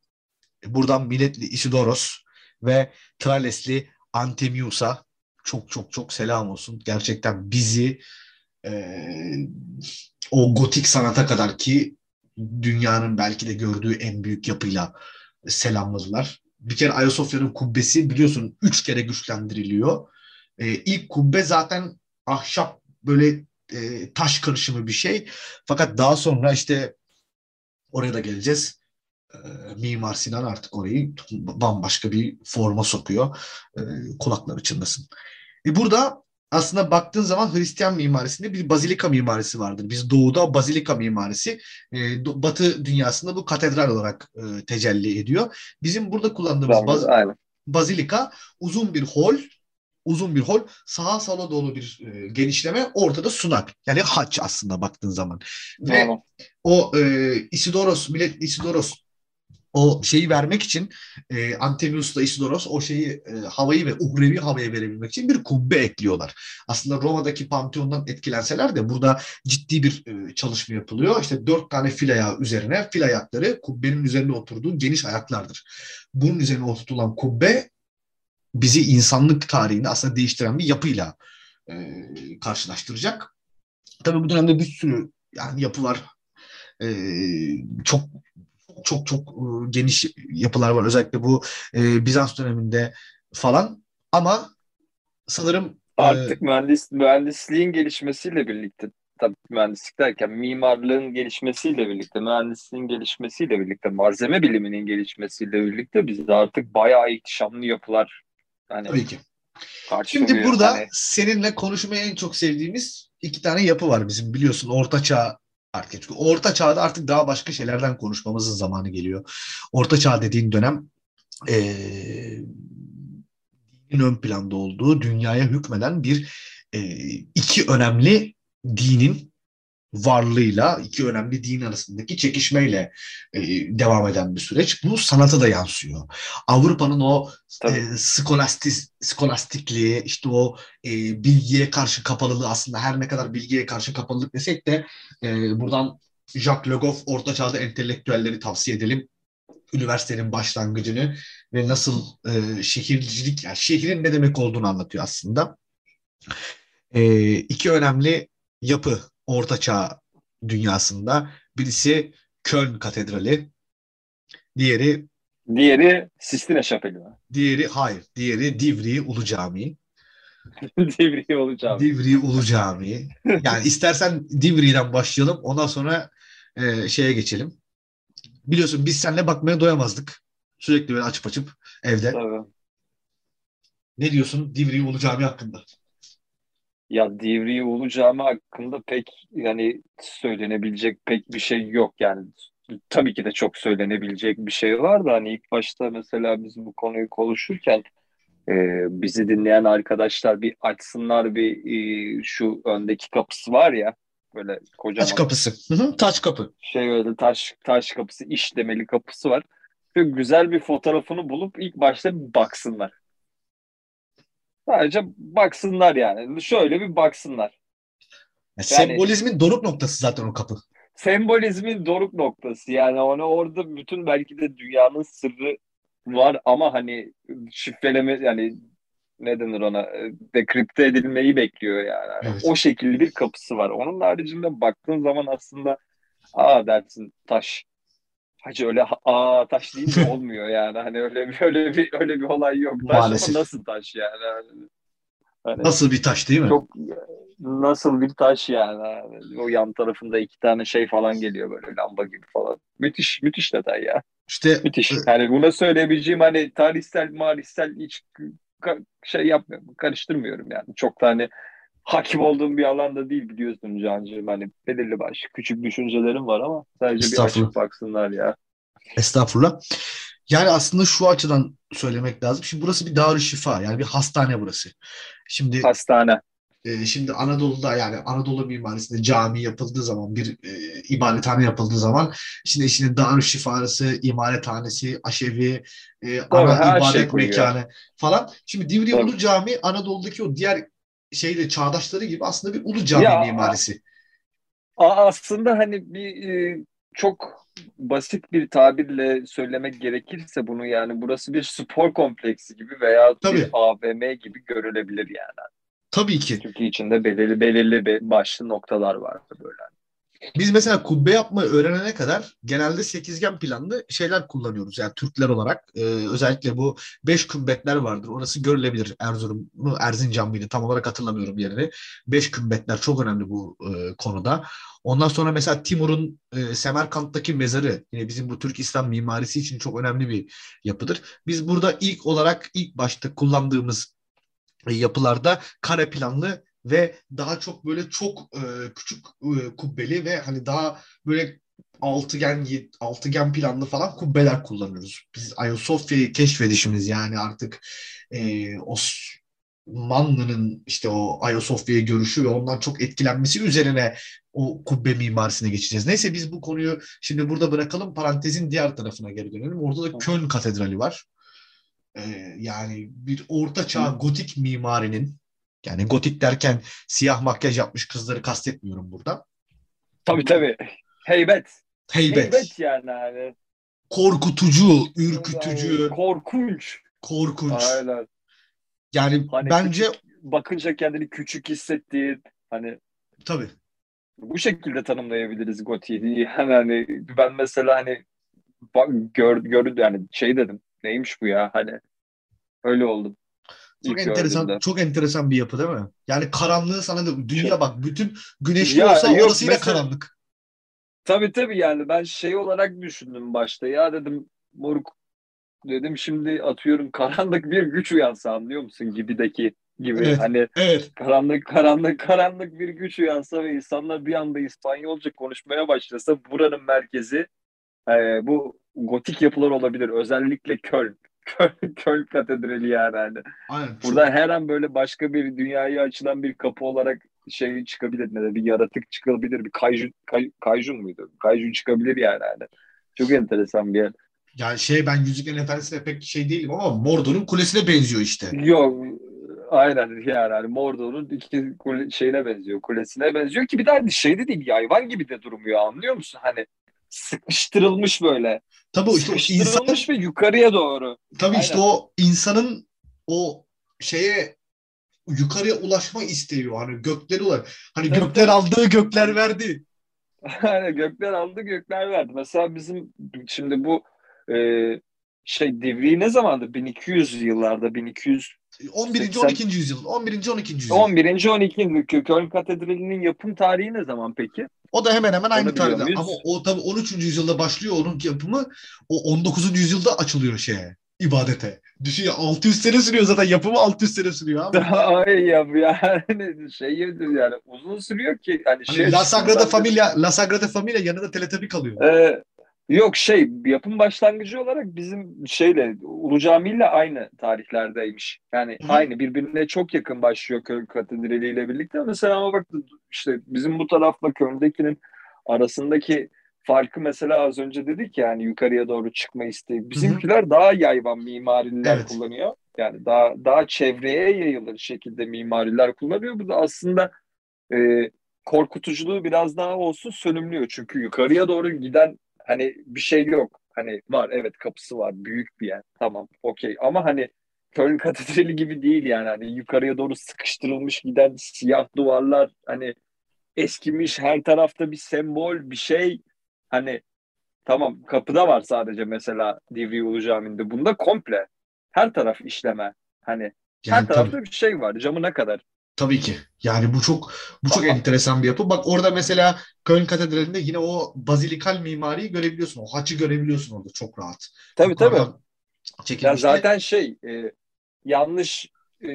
Buradan milletli Isidoros ve Tralesli Antemius'a çok çok çok selam olsun. Gerçekten bizi e, o gotik sanata kadar ki dünyanın belki de gördüğü en büyük yapıyla selamladılar. Bir kere Ayasofya'nın kubbesi biliyorsun üç kere güçlendiriliyor. E, ilk kubbe zaten ahşap böyle e, taş karışımı bir şey. Fakat daha sonra işte oraya da geleceğiz. E, Mimar Sinan artık orayı bambaşka bir forma sokuyor. E, kulakları çınlasın. E, burada aslında baktığın zaman Hristiyan mimarisinde bir bazilika mimarisi vardır. Biz doğuda bazilika mimarisi, e, batı dünyasında bu katedral olarak e, tecelli ediyor. Bizim burada kullandığımız baz, bazilika uzun bir hol, uzun bir hol, sağa sola dolu bir e, genişleme, ortada sunak. Yani haç aslında baktığın zaman. Ve o e, Isidoros, millet Isidoros o şeyi vermek için e, Antemius'la Isidoros o şeyi e, havayı ve uhrevi havaya verebilmek için bir kubbe ekliyorlar. Aslında Roma'daki Pantheon'dan etkilenseler de burada ciddi bir e, çalışma yapılıyor. İşte dört tane fil ayağı üzerine fil ayakları kubbenin üzerine oturduğu geniş ayaklardır. Bunun üzerine oturtulan kubbe bizi insanlık tarihini aslında değiştiren bir yapıyla e, karşılaştıracak. Tabii bu dönemde bir sürü yani yapılar e, çok çok çok e, geniş yapılar var. Özellikle bu e, Bizans döneminde falan. Ama sanırım e, artık e, mühendis mühendisliğin gelişmesiyle birlikte tabii mühendislik derken mimarlığın gelişmesiyle birlikte, mühendisliğin gelişmesiyle birlikte, malzeme biliminin gelişmesiyle birlikte bizde artık bayağı ihtişamlı yapılar yani Tabii ki. Şimdi burada hani... seninle konuşmayı en çok sevdiğimiz iki tane yapı var bizim biliyorsun Orta Çağ artık. Çünkü Orta Çağ'da artık daha başka şeylerden konuşmamızın zamanı geliyor. Orta Çağ dediğin dönem e, dinin ön planda olduğu dünyaya hükmeden bir e, iki önemli dinin varlığıyla iki önemli din arasındaki çekişmeyle e, devam eden bir süreç. Bu sanata da yansıyor. Avrupa'nın o e, skolastik, skolastikliği, işte o e, bilgiye karşı kapalılığı aslında her ne kadar bilgiye karşı kapalılık desek de e, buradan Jacques Le Goff Orta Çağ'da entelektüelleri tavsiye edelim. Üniversitenin başlangıcını ve nasıl e, şehircilik, yani şehrin ne demek olduğunu anlatıyor aslında. E, iki önemli yapı Orta Çağ dünyasında. Birisi Köln Katedrali, diğeri Diğeri Sistine Şapeli mi? Diğeri hayır. Diğeri Divriği Ulu Camii. <laughs> Divriği Ulu Camii. Divriği Ulu Camii. Yani istersen Divriği'den başlayalım. Ondan sonra e, şeye geçelim. Biliyorsun biz seninle bakmaya doyamazdık. Sürekli böyle açıp açıp evde. Tabii. Ne diyorsun Divriği Ulu Camii hakkında? Ya Divriği Ulu Cami hakkında pek yani söylenebilecek pek bir şey yok yani. Tabii ki de çok söylenebilecek bir şey var da hani ilk başta mesela biz bu konuyu konuşurken e, bizi dinleyen arkadaşlar bir açsınlar bir e, şu öndeki kapısı var ya böyle kocaman. Taş kapısı. Hı hı, taş kapı. Şey öyle taş taş kapısı işlemeli kapısı var. Çok güzel bir fotoğrafını bulup ilk başta bir baksınlar. Sadece baksınlar yani. Şöyle bir baksınlar. Yani, sembolizmin doruk noktası zaten o kapı. Sembolizmin doruk noktası. Yani onu orada bütün belki de dünyanın sırrı var ama hani şifreleme yani ne denir ona dekripte edilmeyi bekliyor yani. yani evet. O şekilde bir kapısı var. Onun haricinde baktığın zaman aslında aa dersin taş Hacı öyle aa taş değil mi olmuyor yani. Hani öyle bir öyle bir öyle bir olay yok. Taş Maalesef. nasıl taş yani? Hani, nasıl bir taş değil mi? Çok nasıl bir taş yani. O yan tarafında iki tane şey falan geliyor böyle lamba gibi falan. Müthiş müthiş detay ya. İşte müthiş. E, yani buna söyleyebileceğim hani tarihsel marihsel hiç şey yapmıyorum. Karıştırmıyorum yani. Çok hani hakim olduğum bir alanda değil biliyorsun Can'cığım. Hani belirli başlı küçük düşüncelerim var ama sadece bir açık baksınlar ya. Estağfurullah. Yani aslında şu açıdan söylemek lazım. Şimdi burası bir dar şifa yani bir hastane burası. Şimdi hastane. e, şimdi Anadolu'da yani Anadolu mimarisinde cami yapıldığı zaman bir e, ibadethane yapıldığı zaman şimdi içinde Darüşşifası, imarethanesi, aşevi, e, ana her ibadet şey mekanı falan. Şimdi. Ulu Cami Anadolu'daki o diğer şeyde çağdaşları gibi aslında bir ulu cami Ya, mimarisi. Aslında hani bir e, çok basit bir tabirle söylemek gerekirse bunu yani burası bir spor kompleksi gibi veya Tabii. bir AVM gibi görülebilir yani. Tabii ki. Çünkü içinde belirli belirli be- başlı noktalar var böyle. Biz mesela kubbe yapmayı öğrenene kadar genelde sekizgen planlı şeyler kullanıyoruz. Yani Türkler olarak e, özellikle bu beş kümbetler vardır. Orası görülebilir. Erzurum mu Erzincan mıydı? Tam olarak hatırlamıyorum yerini. Beş kümbetler çok önemli bu e, konuda. Ondan sonra mesela Timur'un e, Semerkant'taki mezarı yine bizim bu Türk İslam mimarisi için çok önemli bir yapıdır. Biz burada ilk olarak ilk başta kullandığımız e, yapılarda kare planlı ve daha çok böyle çok e, küçük e, kubbeli ve hani daha böyle altıgen altıgen planlı falan kubbeler kullanıyoruz. Biz Ayasofya'yı keşfedişimiz yani artık e, Osmanlı'nın işte o Ayasofya'yı görüşü ve ondan çok etkilenmesi üzerine o kubbe mimarisine geçeceğiz. Neyse biz bu konuyu şimdi burada bırakalım. Parantezin diğer tarafına geri dönelim. Orada da Köln Katedrali var. Ee, yani bir orta çağ gotik mimarinin yani gotik derken siyah makyaj yapmış kızları kastetmiyorum burada. Tabii tabii. Heybet. Heybet, Heybet yani hani. korkutucu, ürkütücü, korkunç. korkunç. Aynen. Yani Hani bence küçük- bakınca kendini küçük hissettiğin hani tabii bu şekilde tanımlayabiliriz Goti'yi. Yani hani ben mesela hani bak, gör, gör yani şey dedim. Neymiş bu ya hani öyle oldum. Çok İlk enteresan gördüğümde. çok enteresan bir yapı değil mi? Yani karanlığı sana da dünya bak bütün güneşli Ya olsa yok, orası yine mesela- karanlık. Tabii tabii yani ben şey olarak düşündüm başta ya dedim moruk dedim şimdi atıyorum karanlık bir güç uyansa anlıyor musun gibideki gibi Evet. hani Evet. karanlık karanlık karanlık bir güç uyansa ve insanlar bir anda İspanyolca konuşmaya başlasa buranın merkezi e, bu gotik yapılar olabilir özellikle Köln Köln, Köln Katedrali yani hani. Aynen. Çok- Burada her an böyle başka bir dünyaya açılan bir kapı olarak şey çıkabilir ne de bir yaratık çıkabilir bir kayju, kay, kayjun muydu? Kayjun çıkabilir yani hani. Çok enteresan bir yer. Yani şey ben Yüzüklerin Efendisi'ne pek şey değilim ama Mordor'un kulesine benziyor işte. Yok aynen yani hani Mordor'un iki kule, şeyine benziyor kulesine benziyor ki bir daha şey de değil hayvan gibi de durmuyor anlıyor musun? Hani sıkıştırılmış böyle. Tabii işte Sıkıştırılmış ve yukarıya doğru. tabii işte Aynen. o insanın o şeye yukarıya ulaşma isteği. Hani gökleri ulaş. Hani Tabii, gökler aldığı gökler verdi. <laughs> Hani gökler aldı gökler verdi. Mesela bizim şimdi bu e, şey Divriği ne zamandı? 1200 yıllarda 1200 11. 80 12. yüzyıl. 11. 12. yüzyıl. 11. 12. Köln Katedrali'nin yapım tarihi ne zaman peki? O da hemen hemen aynı tarihte. Ama o tabii 13. yüzyılda başlıyor onun yapımı. O 19. yüzyılda açılıyor şeye, ibadete. Düşün ya 600 sene sürüyor zaten. Yapımı 600 sene sürüyor abi. <laughs> Ay ya yani şey yani uzun sürüyor ki hani şey Hani La açısından Sagrada Familia, La Sagrada Familia yanında Teletabi kalıyor. Ee, yok şey yapım başlangıcı olarak bizim şeyle Ulu Cami ile aynı tarihlerdeymiş. Yani Hı hı. aynı birbirine çok yakın başlıyor Köln Katedrali ile birlikte. Mesela ama bak işte bizim bu tarafla Köln'dekinin arasındaki farkı mesela az önce dedik ya hani yukarıya doğru çıkma isteği. Bizimkiler daha yayvan mimariler Evet. kullanıyor. Yani daha daha çevreye yayılır şekilde mimariler kullanıyor. Bu da aslında e, korkutuculuğu biraz daha olsun sönümlüyor. Çünkü yukarıya doğru giden hani bir şey yok. Hani var evet kapısı var büyük bir yer. Tamam okey. Ama hani Köln Katedrali gibi değil yani. Hani yukarıya doğru sıkıştırılmış giden siyah duvarlar hani eskimiş her tarafta bir sembol bir şey. Hani tamam kapıda var sadece mesela Divriği Ulu Camii'nde. Bunda komple her taraf işleme. Hani her Yani tabii, tarafta bir şey var. Camına kadar. Tabii ki. Yani bu çok bu çok enteresan bir yapı. Bak orada mesela Köln Katedrali'nde yine o bazilikal mimariyi görebiliyorsun. O haçı görebiliyorsun orada çok rahat. Tabii tabii. Yukarıdan Ya Çekilmiş. zaten şey e, yanlış e,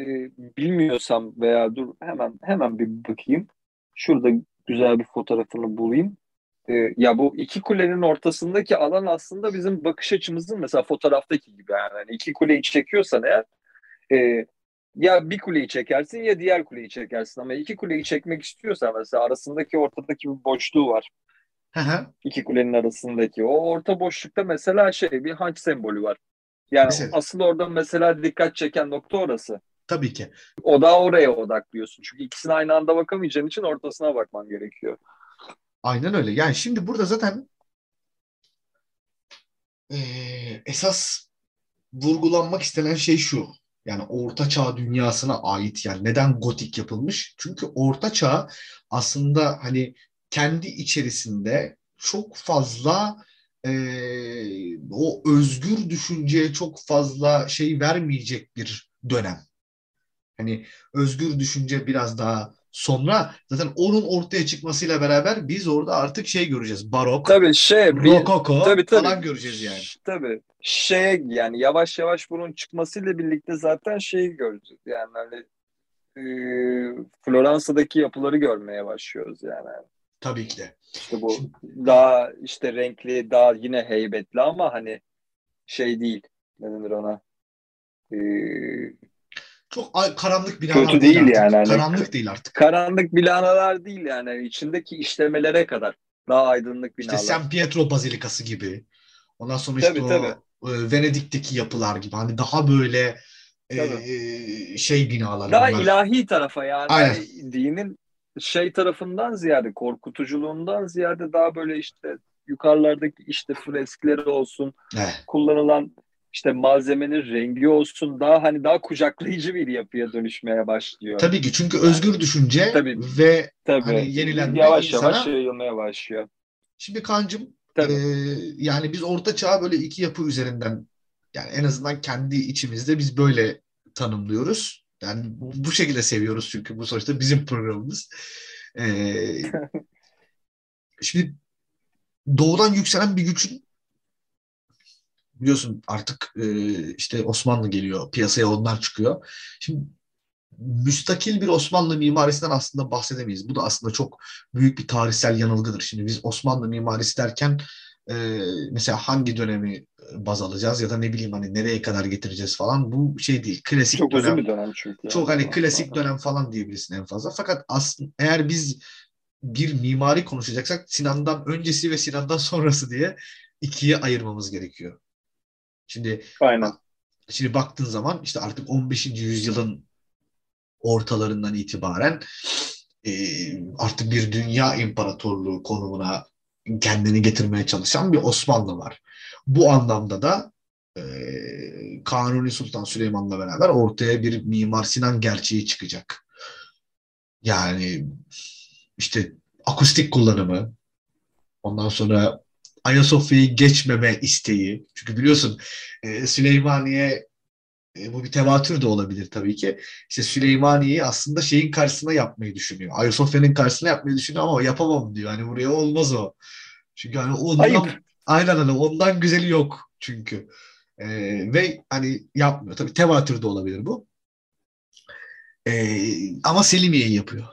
bilmiyorsam veya dur hemen hemen bir bakayım. Şurada güzel bir fotoğrafını bulayım. E, ya bu iki kulenin ortasındaki alan aslında bizim bakış açımızın mesela fotoğraftaki gibi yani. Hani iki kuleyi çekiyorsan eğer e, ya bir kuleyi çekersin ya diğer kuleyi çekersin ama iki kuleyi çekmek istiyorsan mesela arasındaki ortadaki bir boşluğu var. İki kulenin arasındaki. O orta boşlukta mesela şey bir hanç sembolü var. Yani mesela, asıl orada mesela dikkat çeken nokta orası. Tabii ki. O da oraya odaklıyorsun. Çünkü ikisine aynı anda bakamayacağın için ortasına bakman gerekiyor. Aynen öyle. Yani şimdi burada zaten e, esas vurgulanmak istenen şey şu. Yani Orta Çağ dünyasına ait yani neden gotik yapılmış? Çünkü Orta Çağ aslında hani kendi içerisinde çok fazla e, o özgür düşünceye çok fazla şey vermeyecek bir dönem. Hani özgür düşünce biraz daha sonra zaten onun ortaya çıkmasıyla beraber biz orada artık şey göreceğiz. Barok, tabii şey, rokoko tabii, tabii. falan göreceğiz yani. Tabii. Şey yani yavaş yavaş bunun çıkmasıyla birlikte zaten şeyi göreceğiz. Yani hani e, Floransa'daki yapıları görmeye başlıyoruz yani. Tabii ki de. İşte bu daha işte renkli, daha yine heybetli ama hani şey değil. Ne denir ona? Ee, çok karanlık binalar kötü değil, değil yani. Hani, karanlık değil artık. Karanlık binalar değil yani. içindeki işlemelere kadar daha aydınlık binalar. İşte San Pietro Bazilikası gibi. Ondan sonra tabii, işte tabii. o e, Venedik'teki yapılar gibi. Hani daha böyle e, şey binalar. Daha onlar. ilahi tarafa yani. Aynen. Dinin şey tarafından ziyade korkutuculuğundan ziyade daha böyle işte yukarılardaki işte freskleri olsun evet. kullanılan işte malzemenin rengi olsun daha hani daha kucaklayıcı bir yapıya dönüşmeye başlıyor. Tabii ki çünkü özgür düşünce tabii, ve tabii. Hani yenilenme yavaş insana... yavaş yayılmaya başlıyor. Şimdi Kancım e, yani biz orta çağ böyle iki yapı üzerinden yani en azından kendi içimizde biz böyle tanımlıyoruz. Yani bu şekilde seviyoruz çünkü bu sonuçta bizim programımız. Ee, <laughs> şimdi doğudan yükselen bir gücün biliyorsun artık e, işte Osmanlı geliyor. Piyasaya onlar çıkıyor. Şimdi müstakil bir Osmanlı mimarisinden aslında bahsedemeyiz. Bu da aslında çok büyük bir tarihsel yanılgıdır. Şimdi biz Osmanlı mimarisi derken e, mesela hangi dönemi baz alacağız ya da ne bileyim hani nereye kadar getireceğiz falan bu şey değil. Klasik çok dönem. uzun bir dönem çünkü. Çok hani klasik dönem falan diyebilirsin en fazla. Fakat aslında eğer biz bir mimari konuşacaksak Sinan'dan öncesi ve Sinan'dan sonrası diye ikiye ayırmamız gerekiyor. Şimdi Aynen. Şimdi baktığın zaman işte artık 15. yüzyılın ortalarından itibaren e, artık bir dünya imparatorluğu konumuna kendini getirmeye çalışan bir Osmanlı var. Bu anlamda da e, Kanuni Sultan Süleyman'la beraber ortaya bir Mimar Sinan gerçeği çıkacak. Yani işte akustik kullanımı, ondan sonra Ayasofya'yı geçmeme isteği. Çünkü biliyorsun e, Süleymaniye e, bu bir tevatür de olabilir tabii ki. İşte Süleymaniye'yi aslında şeyin karşısına yapmayı düşünüyor. Ayasofya'nın karşısına yapmayı düşünüyor ama yapamam diyor. Hani buraya olmaz o. Çünkü hani ondan Ayıp. aynen hani ondan güzeli yok çünkü. E, ve hani yapmıyor. Tabii tevatür de olabilir bu. E, ama Selimiye'yi yapıyor.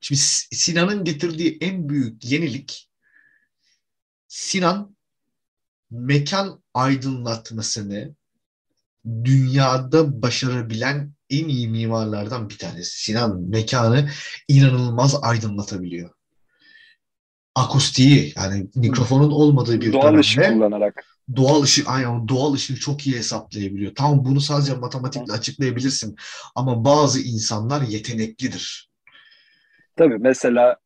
Şimdi Sinan'ın getirdiği en büyük yenilik Sinan mekan aydınlatmasını dünyada başarabilen en iyi mimarlardan bir tanesi. Sinan mekanı inanılmaz aydınlatabiliyor. Akustiği yani mikrofonun olmadığı bir doğal dönemde ışık kullanarak doğal ışık aynen doğal ışığı çok iyi hesaplayabiliyor. Tamam bunu sadece matematikle açıklayabilirsin ama bazı insanlar yeteneklidir. Tabii mesela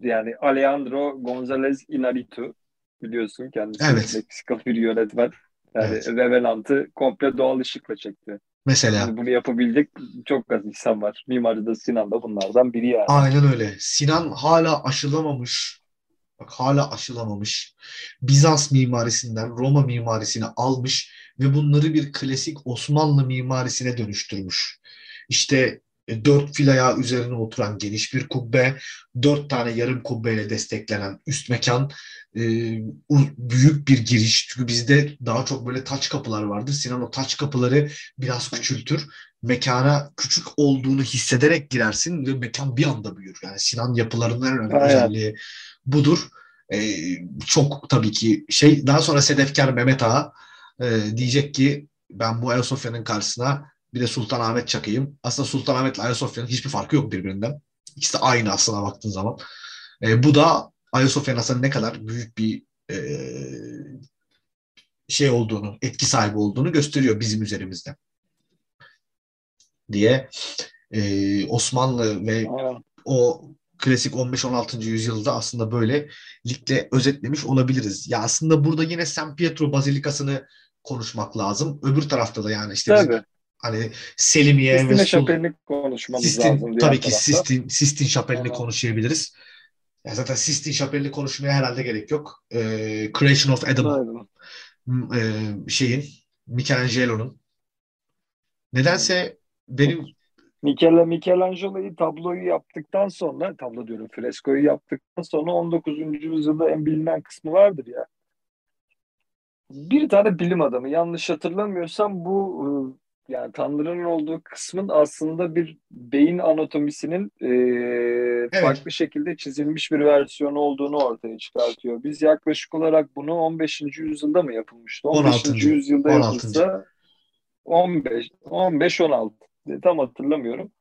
yani Alejandro González Inarritu biliyorsun kendisi evet. Meksikalı bir yönetmen. Yani evet. Revenant'ı komple doğal ışıkla çekti. Mesela. Yani bunu yapabilecek çok az insan var. Mimarı da Sinan da bunlardan biri yani. Aynen öyle. Sinan hala aşılamamış. Bak hala aşılamamış. Bizans mimarisinden Roma mimarisini almış ve bunları bir klasik Osmanlı mimarisine dönüştürmüş. İşte dört fil ayağı üzerine oturan geniş bir kubbe, dört tane yarım kubbeyle desteklenen üst mekan, e, büyük bir giriş. Çünkü bizde daha çok böyle taç kapılar vardır. Sinan o taç kapıları biraz küçültür. Mekana küçük olduğunu hissederek girersin ve mekan bir anda büyür. Yani Sinan yapılarının en önemli Aynen. özelliği budur. E, çok tabii ki şey daha sonra Sedefkar Mehmet Ağa e, diyecek ki ben bu Ayasofya'nın karşısına Bir de Sultanahmet çakayım. Aslında Sultanahmet ile Ayasofya'nın hiçbir farkı yok birbirinden. İkisi de aynı aslına baktığın zaman. E, bu da Ayasofya'nın aslında ne kadar büyük bir e, şey olduğunu, etki sahibi olduğunu gösteriyor bizim üzerimizde. Diye e, Osmanlı ve o klasik 15-16. yüzyılda aslında böyle ligde özetlemiş olabiliriz. Ya aslında burada yine San Pietro Bazilikası'nı konuşmak lazım. Öbür tarafta da yani işte. Hani Selimiye Sistine ve Şapeli'ni konuşmamız Sistine, lazım. tabii ki tarafta. Sistine, Sistine Şapeli'ni konuşabiliriz. Ya zaten Sistine Şapeli'ni konuşmaya herhalde gerek yok. Ee, Creation of Adam Aynen. m- e, şeyin Michelangelo'nun. Nedense benim Michele, Michelangelo'yu tabloyu yaptıktan sonra, tablo diyorum freskoyu yaptıktan sonra 19. yüzyılda en bilinen kısmı vardır ya. Bir tane bilim adamı yanlış hatırlamıyorsam bu e, yani Tanrı'nın olduğu kısmın aslında bir beyin anatomisinin e, farklı şekilde çizilmiş bir versiyonu olduğunu ortaya çıkartıyor. Biz yaklaşık olarak bunu 15. yüzyılda mı yapılmıştı? 15. 16. yüzyılda 16. yapılsa 15 15 16 tam hatırlamıyorum.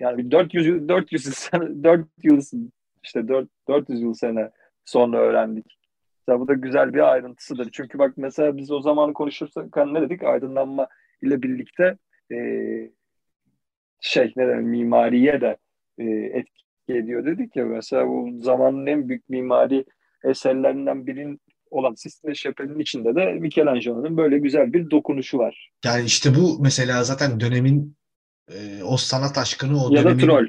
Yani bir 400 yıl- 400 yıl sene <laughs> 400 yıl işte 4 400 yıl sene sonra öğrendik. Mesela bu da güzel bir ayrıntısıdır. Çünkü bak mesela biz o zaman konuşursak hani ne dedik? Aydınlanma ile birlikte e, şey ne demek mimariye de e, etki ediyor dedik ya mesela bu zamanın en büyük mimari eserlerinden birinin olan Sistine Şapeli'nin içinde de Michelangelo'nun böyle güzel bir dokunuşu var. yani işte bu mesela zaten dönemin e, o sanat aşkını o ya da dönemin troll.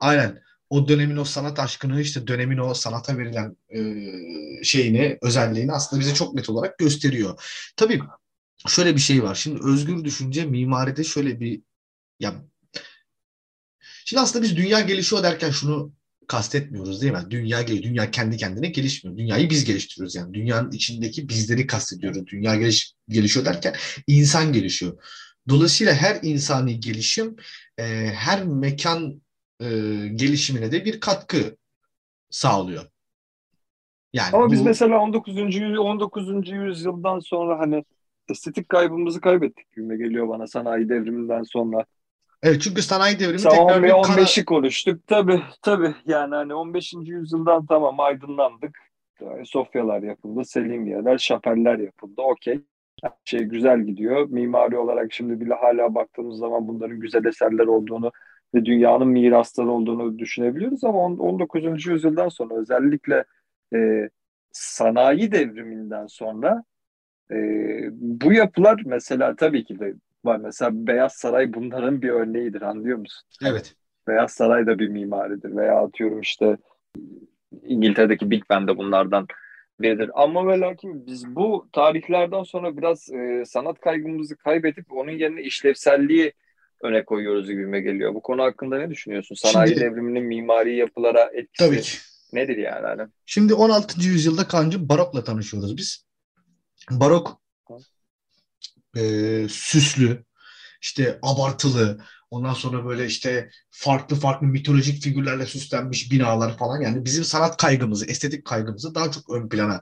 aynen o dönemin o sanat aşkını işte dönemin o sanata verilen e, şeyini özelliğini aslında bize çok net olarak gösteriyor. Tabii şöyle bir şey var. Şimdi özgür düşünce mimaride şöyle bir ya Şimdi aslında biz dünya gelişiyor derken şunu kastetmiyoruz değil mi? Dünya gel dünya kendi kendine gelişmiyor. Dünyayı biz geliştiriyoruz yani. Dünyanın içindeki bizleri kastediyoruz. Dünya geliş, gelişiyor derken insan gelişiyor. Dolayısıyla her insani gelişim e, her mekan e, gelişimine de bir katkı sağlıyor. Yani Ama biz bu- mesela 19. yüz- 19. yüzyıldan sonra hani estetik kaybımızı kaybettik gibi geliyor bana sanayi devriminden sonra. evet çünkü sanayi devrimi Mesela tekrar bir 15 kara- 15'i konuştuk. Tabii tabii yani hani 15. yüzyıldan tamam aydınlandık. Yani Sofyalar yapıldı, Selimiyeler, şapeller yapıldı. Okey. Her şey güzel gidiyor. Mimari olarak şimdi bile hala baktığımız zaman bunların güzel eserler olduğunu ve dünyanın mirasları olduğunu düşünebiliyoruz ama on- 19. yüzyıldan sonra özellikle e, sanayi devriminden sonra e, bu yapılar mesela tabii ki de var. Mesela Beyaz Saray bunların bir örneğidir anlıyor musun? evet Beyaz Saray da bir mimaridir veya atıyorum işte İngiltere'deki Big Ben de bunlardan biridir. Ama ve lakin biz bu tarihlerden sonra biraz e, sanat kaygımızı kaybedip onun yerine işlevselliği öne koyuyoruz gibime geliyor. Bu konu hakkında ne düşünüyorsun? Sanayi Şimdi- devriminin mimari yapılara etkisi tabii ki. nedir yani? Hani? Şimdi 16. yüzyılda kancı barokla tanışıyoruz biz. Barok e, süslü, işte abartılı, ondan sonra böyle işte farklı farklı mitolojik figürlerle süslenmiş binalar falan. Yani bizim sanat kaygımızı, estetik kaygımızı daha çok ön plana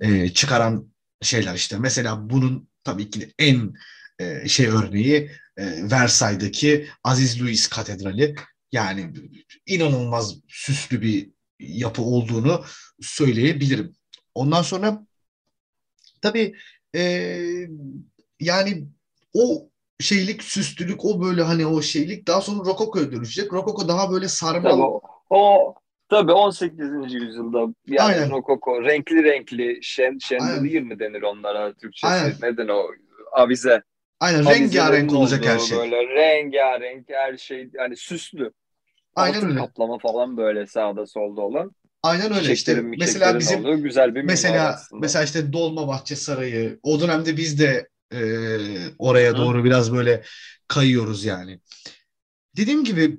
e, çıkaran şeyler işte. Mesela bunun tabii ki en e, şey örneği e, Versailles'daki Aziz Louis Katedrali. Yani inanılmaz süslü bir yapı olduğunu söyleyebilirim. Ondan sonra tabii e, yani o şeylik, süslülük, o böyle hani o şeylik daha sonra Rokoko'ya dönüşecek. Rokoko daha böyle sarmal. Tabii o, o tabii 18. yüzyılda yani Aynen. rokoko renkli renkli şen, şendelier mi denir onlara Türkçesi? Aynen. Neden o? Avize. Aynen Avizelerin rengarenk olacak her olduğu şey. Böyle rengarenk her şey yani süslü. Aynen Altın öyle. kaplama falan böyle sağda solda olan. Aynen öyle işte. Mesela bizim olduğu güzel bir mesela aslında. mesela işte Dolmabahçe Sarayı o dönemde biz de e, oraya Hı. doğru biraz böyle kayıyoruz yani. Dediğim gibi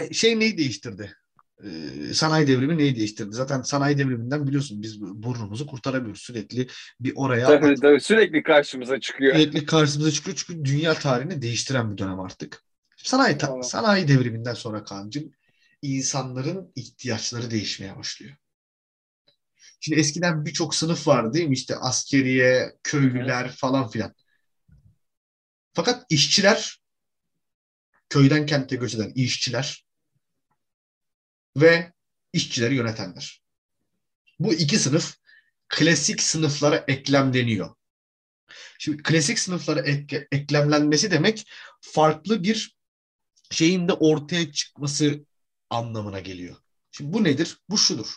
e, şey neyi değiştirdi? E, sanayi devrimi neyi değiştirdi? Zaten sanayi devriminden biliyorsun biz burnumuzu kurtaramıyoruz. Sürekli bir oraya Tabii, tabii, sürekli karşımıza çıkıyor. sürekli karşımıza çıkıyor çünkü dünya tarihini değiştiren bir dönem artık. Sanayi, ta- sanayi devriminden sonra kancım insanların ihtiyaçları değişmeye başlıyor. Şimdi eskiden birçok sınıf vardı değil mi? İşte askeriye, köylüler falan filan. Fakat işçiler köyden kente göç eden işçiler ve işçileri yönetenler. Bu iki sınıf klasik sınıflara eklemleniyor. Şimdi klasik sınıflara ek, eklemlenmesi demek farklı bir şeyin de ortaya çıkması anlamına geliyor. Şimdi bu nedir? Bu şudur.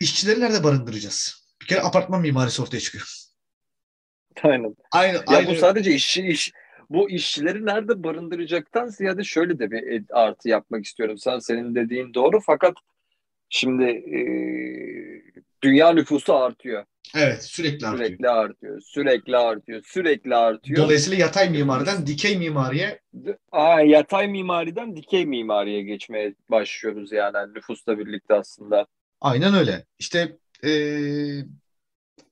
İşçileri nerede barındıracağız? Bir kere apartman mimarisi ortaya çıkıyor. <laughs> Aynen. Aynı, ya aynı. bu sadece işçi iş bu işçileri nerede barındıracaktan ziyade şöyle de bir artı yapmak istiyorum. Sen senin dediğin doğru fakat şimdi e, dünya nüfusu artıyor. Evet sürekli artıyor. Sürekli artıyor. Sürekli artıyor. Sürekli artıyor. Dolayısıyla yatay mimariden dikey mimariye Aa, yatay mimariden dikey mimariye geçmeye başlıyoruz yani nüfusla birlikte aslında. Aynen öyle. İşte e,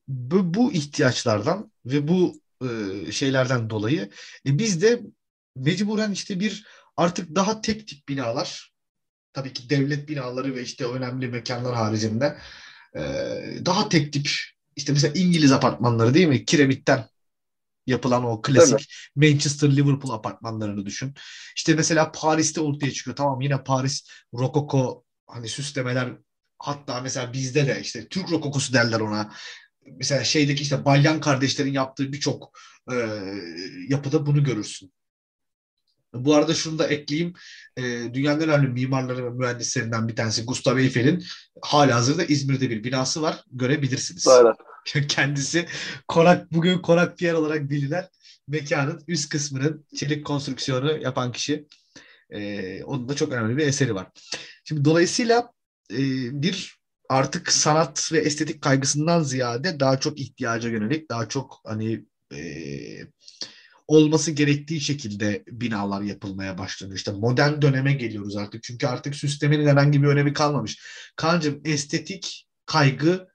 bu, bu ihtiyaçlardan ve bu e, şeylerden dolayı e, biz de mecburen işte bir artık daha tek tip binalar tabii ki devlet binaları ve işte önemli mekanlar haricinde e, daha tek tip işte mesela İngiliz apartmanları değil mi? Kiremitten yapılan o klasik. Manchester Liverpool apartmanlarını düşün. İşte mesela Paris'te ortaya çıkıyor. Tamam yine Paris rokoko hani süslemeler hatta mesela bizde de işte Türk rokokosu derler ona mesela şeydeki işte Balyan kardeşlerin yaptığı birçok e, yapıda bunu görürsün. Bu arada şunu da ekleyeyim. E, dünyanın en önemli mimarları ve mühendislerinden bir tanesi Gustav Eyfel'in hala hazırda İzmir'de bir binası var. Görebilirsiniz. Evet. <laughs> Kendisi Konak, bugün Konak Pier olarak bilinen mekanın üst kısmının çelik konstrüksiyonu yapan kişi. E, onun da çok önemli bir eseri var. Şimdi dolayısıyla e, bir artık sanat ve estetik kaygısından ziyade daha çok ihtiyaca yönelik, daha çok hani e, olması gerektiği şekilde binalar yapılmaya başlanıyor. İşte modern döneme geliyoruz artık. Çünkü artık sistemin herhangi bir önemi kalmamış. Kancım estetik kaygı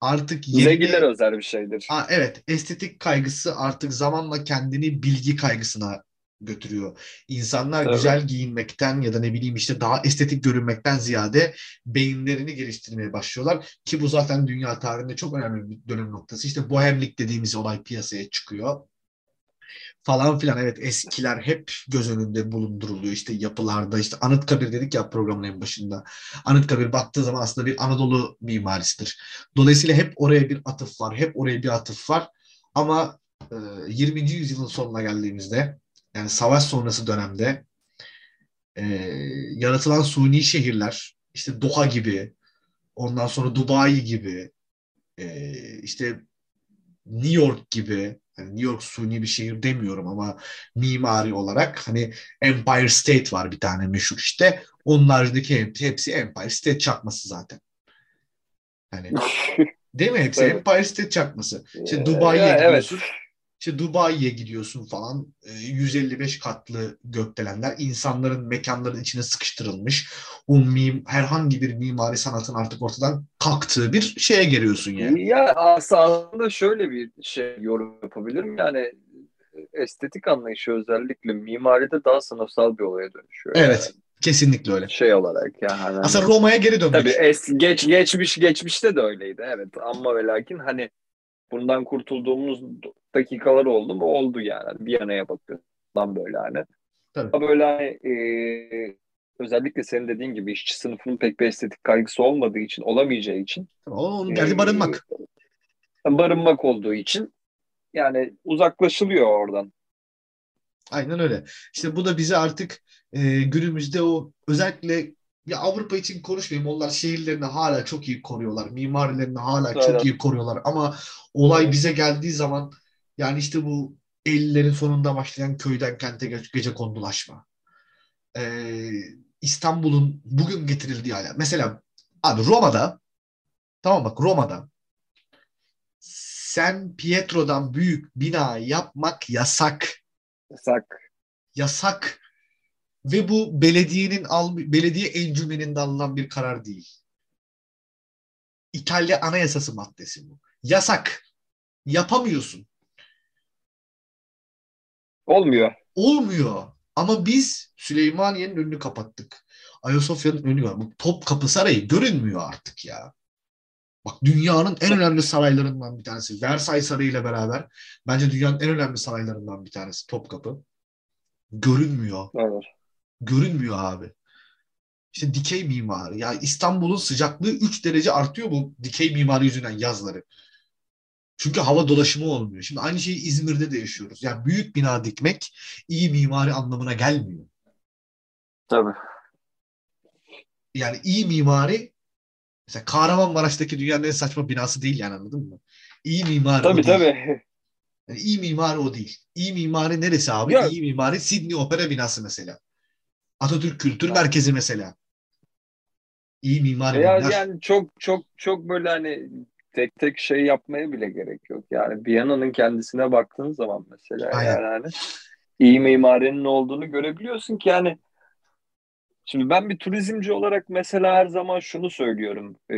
artık yeni... Zenginler özel bir şeydir. Aa, evet estetik kaygısı artık zamanla kendini bilgi kaygısına götürüyor. İnsanlar evet. güzel giyinmekten ya da ne bileyim işte daha estetik görünmekten ziyade beyinlerini geliştirmeye başlıyorlar. Ki bu zaten dünya tarihinde çok önemli bir dönüm noktası. İşte bohemlik dediğimiz olay piyasaya çıkıyor. Falan filan evet eskiler hep göz önünde bulunduruluyor işte yapılarda işte Anıtkabir dedik ya programın en başında. Anıtkabir baktığı zaman aslında bir Anadolu mimarisidir. Dolayısıyla hep oraya bir atıf var. Hep oraya bir atıf var. Ama 20. yüzyılın sonuna geldiğimizde yani savaş sonrası dönemde e, yaratılan suni şehirler işte Doha gibi ondan sonra Dubai gibi e, işte New York gibi yani New York suni bir şehir demiyorum ama mimari olarak hani Empire State var bir tane meşhur işte. Onun haricindeki hepsi Empire State çakması zaten. Hani <laughs> değil mi? Hepsi evet. Empire State çakması. İşte Dubai'ye gidiyorsun. İşte Dubai'ye gidiyorsun falan. 155 e, katlı gökdelenler insanların mekanların içine sıkıştırılmış. O mim, herhangi bir mimari sanatın artık ortadan kalktığı bir şeye geliyorsun yani. Ya aslında şöyle bir şey yorum yapabilirim. Yani estetik anlayışı özellikle mimaride daha sınıfsal bir olaya dönüşüyor. Evet. Yani. Kesinlikle öyle. Şey olarak yani. Hani, Aslında Roma'ya geri dönmek. Tabii es, geç, geçmiş geçmişte de öyleydi evet. Ama ve lakin hani bundan kurtulduğumuz dakikalar oldu mu? Oldu yani. Bir yanaya bakıyorsun böyle hani. Tabii. Ama böyle hani, e, özellikle senin dediğin gibi işçi sınıfının pek bir estetik kaygısı olmadığı için, olamayacağı için. Onun derdi e, barınmak. Barınmak olduğu için yani uzaklaşılıyor oradan. Aynen öyle. İşte bu da bize artık e, günümüzde o özellikle ya Avrupa için konuşmayayım. Onlar şehirlerini hala çok iyi koruyorlar. Mimarilerini hala evet. çok iyi koruyorlar. Ama olay bize geldiği zaman yani işte bu 50'lerin sonunda başlayan köyden kente gece kondulaşma. Ee, İstanbul'un bugün getirildiği hala. Mesela abi Roma'da tamam bak Roma'da San Pietro'dan büyük bina yapmak yasak. Yasak. Yasak. Ve bu belediyenin al, belediye encümeninde alınan bir karar değil. İtalya anayasası maddesi bu. Yasak. Yapamıyorsun. Olmuyor. Olmuyor. Ama biz Süleymaniye'nin önünü kapattık. Ayasofya'nın önünü var. Bu Topkapı Sarayı görünmüyor artık ya. Bak dünyanın en önemli saraylarından bir tanesi. Versailles Sarayı ile beraber bence dünyanın en önemli saraylarından bir tanesi Topkapı. Görünmüyor. Evet. Görünmüyor abi. İşte dikey mimari. Ya İstanbul'un sıcaklığı 3 derece artıyor bu dikey mimari yüzünden yazları. Çünkü hava dolaşımı olmuyor. Şimdi aynı şeyi İzmir'de de yaşıyoruz. Yani büyük bina dikmek iyi mimari anlamına gelmiyor. Tabii. Yani iyi mimari mesela Kahramanmaraş'taki dünyanın en saçma binası değil yani anladın mı? İyi mimari Tabii o değil. tabii. Yani iyi mimari o değil. İyi mimari neresi abi? Ya- İyi mimari Sydney Opera binası mesela. Atatürk Kültür Ya. Merkezi mesela. İyi mimari Ya, yani çok çok çok böyle hani tek tek şey yapmaya bile gerek yok. Yani Viyana'nın kendisine baktığın zaman mesela Aynen. yani hani iyi mimarinin olduğunu görebiliyorsun ki yani şimdi ben bir turizmci olarak mesela her zaman şunu söylüyorum. Ee,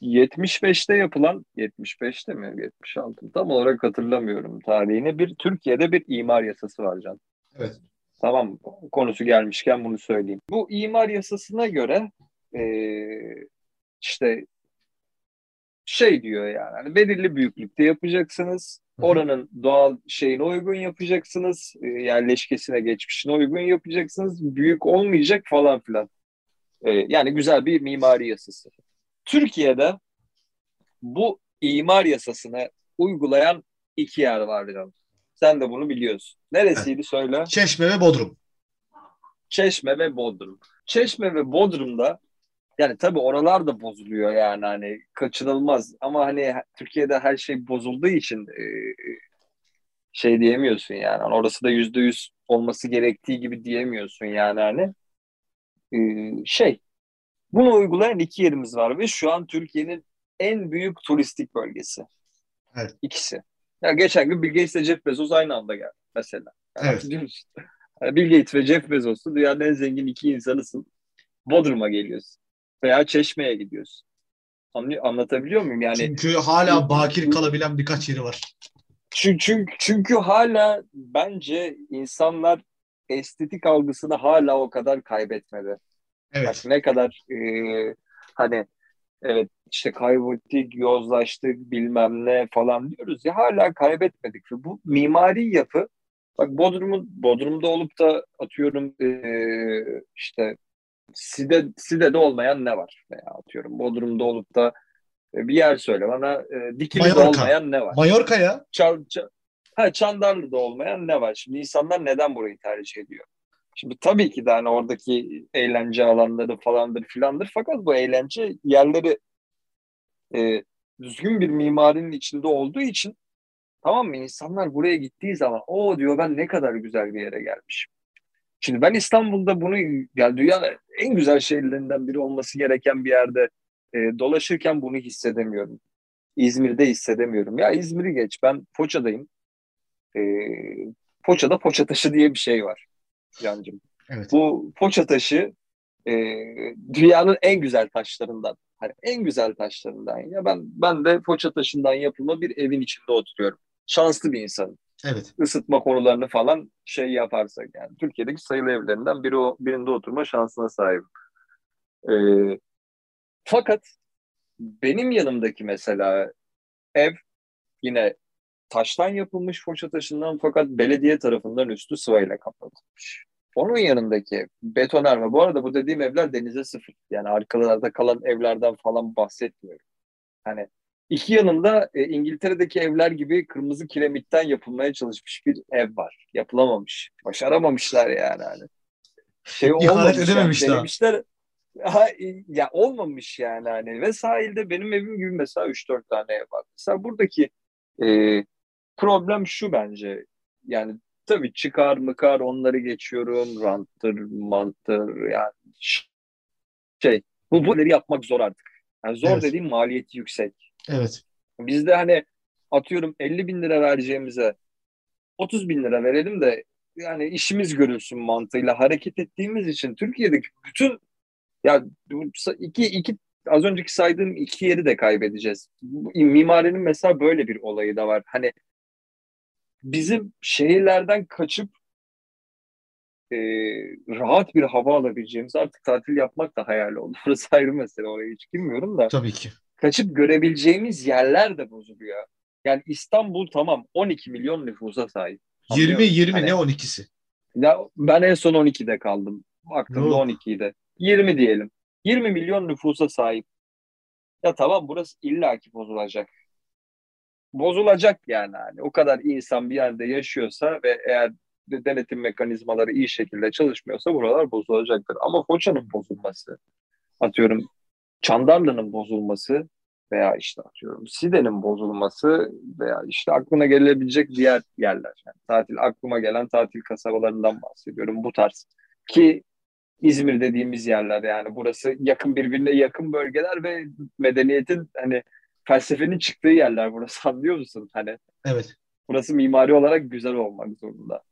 75'te yapılan 75'te mi 76 mı? tam olarak hatırlamıyorum tarihini. Bir Türkiye'de bir imar yasası var Can. Evet. Tamam konusu gelmişken bunu söyleyeyim. Bu imar yasasına göre eee, işte şey diyor yani hani belirli büyüklükte yapacaksınız. Oranın doğal şeyine uygun yapacaksınız. e, yerleşkesine, geçmişine uygun yapacaksınız. Büyük olmayacak falan filan. E, yani güzel bir mimari yasası. Türkiye'de bu imar yasasını uygulayan iki yer var canım. Sen de bunu biliyorsun. Neresiydi söyle? Çeşme ve Bodrum. Çeşme ve Bodrum. Çeşme ve Bodrum'da yani tabii oralar da bozuluyor yani hani kaçınılmaz ama hani Türkiye'de her şey bozulduğu için e, şey diyemiyorsun yani. Hani orası da yüzde yüz olması gerektiği gibi diyemiyorsun yani hani. E, şey bunu uygulayan iki yerimiz var ve şu an Türkiye'nin en büyük turistik bölgesi. Evet. İkisi. Ya geçen gün Bill Gates ile Jeff Bezos aynı anda geldi mesela. Yani Evet. Yani Bill Gates ve Jeff Bezos'u dünyanın en zengin iki insanısın. Bodrum'a geliyorsun. Veya Çeşme'ye gidiyorsun. Anlıyor, anlatabiliyor muyum? Yani Çünkü hala bakir kalabilen birkaç yeri var. çünkü, çünkü, çünkü hala bence insanlar estetik algısını hala o kadar kaybetmedi. Evet. Bak ne kadar e, hani evet işte kaybettik, yozlaştık bilmem ne falan diyoruz ya hala kaybetmedik. Ve bu mimari yapı bak Bodrum'un Bodrum'da olup da atıyorum e, işte Side, Side'de olmayan ne var? Veya atıyorum Bodrum'da olup da e, bir yer söyle bana e, Dikili'de Mallorca. olmayan ne var? Mallorca'ya Çal, Çal- ha, Çandarlı'da olmayan ne var? Şimdi insanlar neden burayı tercih ediyor? Şimdi tabii ki de hani oradaki eğlence alanları falandır filandır fakat bu eğlence yerleri e, düzgün bir mimarinin içinde olduğu için tamam mı insanlar buraya gittiği zaman o diyor ben ne kadar güzel bir yere gelmişim. Şimdi ben İstanbul'da bunu yani dünyanın en güzel şehirlerinden biri olması gereken bir yerde e, dolaşırken bunu hissedemiyorum. İzmir'de hissedemiyorum. Ya İzmir'i geç ben Foça'dayım. E, Foça'da Foça taşı diye bir şey var Cancığım. evet. Bu Foça taşı e, dünyanın en güzel taşlarından. Hani en güzel taşlarından. Ya ben ben de Foça taşından yapılma bir evin içinde oturuyorum. Şanslı bir insanım. Evet. Isıtma konularını falan şey yaparsak yani Türkiye'deki sayılı evlerinden biri o, birinde oturma şansına sahibim. E, fakat benim yanımdaki mesela ev yine taştan yapılmış Foça taşından fakat belediye tarafından üstü sıvayla kapatılmış. Onun yanındaki betonarme. Bu arada bu dediğim evler denize sıfır. Yani arkalarda kalan evlerden falan bahsetmiyorum. Hani iki yanında e, İngiltere'deki evler gibi kırmızı kiremitten yapılmaya çalışmış bir ev var. Yapılamamış. Başaramamışlar yani. Hani. Şey İhanet olmamış yani. edememiş daha. Denemişler. Ha, ya olmamış yani hani. Ve sahilde benim evim gibi mesela 3-4 tane ev var. Mesela buradaki e, problem şu bence. Yani tabii çıkar mıkar onları geçiyorum. Ranttır, manttır yani şey. Bu bunları yapmak zor artık. Yani zor Evet. dediğim maliyeti yüksek. Evet. Bizde hani atıyorum 50 bin lira vereceğimize 30 bin lira verelim de yani işimiz görülsün mantığıyla hareket ettiğimiz için Türkiye'deki bütün ya iki, iki az önceki saydığım iki yeri de kaybedeceğiz. Mimarinin mesela böyle bir olayı da var. Hani bizim şehirlerden kaçıp e, rahat bir hava alabileceğimiz artık tatil yapmak da hayal oldu. <laughs> Burası ayrı mesele oraya hiç girmiyorum da Tabii ki. Kaçıp görebileceğimiz yerler de bozuluyor. Yani İstanbul tamam 12 milyon nüfusa sahip. Anlıyor 20 musun? 20 Hani- ne 12'si? Ya ben en son 12'de kaldım. Baktığımda Yok. 12'de. 20 diyelim. 20 milyon nüfusa sahip. Ya tamam burası illaki bozulacak. Bozulacak yani hani. O kadar insan bir yerde yaşıyorsa ve eğer de denetim mekanizmaları iyi şekilde çalışmıyorsa buralar bozulacaktır. Ama Foça'nın bozulması, atıyorum Çandarlı'nın bozulması veya işte atıyorum Side'nin bozulması veya işte aklına gelebilecek diğer yerler. Yani tatil aklıma gelen tatil kasabalarından bahsediyorum bu tarz. Ki İzmir dediğimiz yerler yani burası yakın birbirine yakın bölgeler ve medeniyetin hani felsefenin çıktığı yerler burası <laughs> anlıyor musun? Hani Evet. burası mimari olarak güzel olmak zorunda.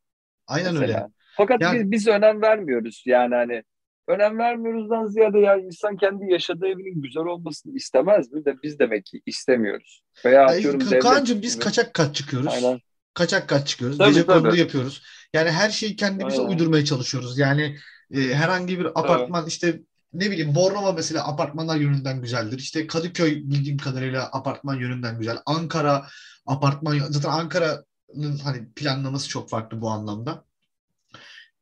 Aynen mesela. öyle. Fakat Yani- biz, biz önem vermiyoruz yani hani önem vermiyoruzdan ziyade ya insan kendi yaşadığı evinin güzel olmasını istemez mi de biz demek ki istemiyoruz. Veya Ya, atıyorum devlet Kaan'cığım biz kaçak kaç çıkıyoruz. Aynen. Kaçak kaç çıkıyoruz. Tabii, Gece kondu yapıyoruz. Yani her şeyi kendimize Aynen. uydurmaya çalışıyoruz. Yani e, herhangi bir apartman işte ne bileyim Bornova mesela apartmanlar yönünden güzeldir. İşte Kadıköy bildiğim kadarıyla apartman yönünden güzel. Ankara apartman zaten Ankara'nın hani planlaması çok farklı bu anlamda.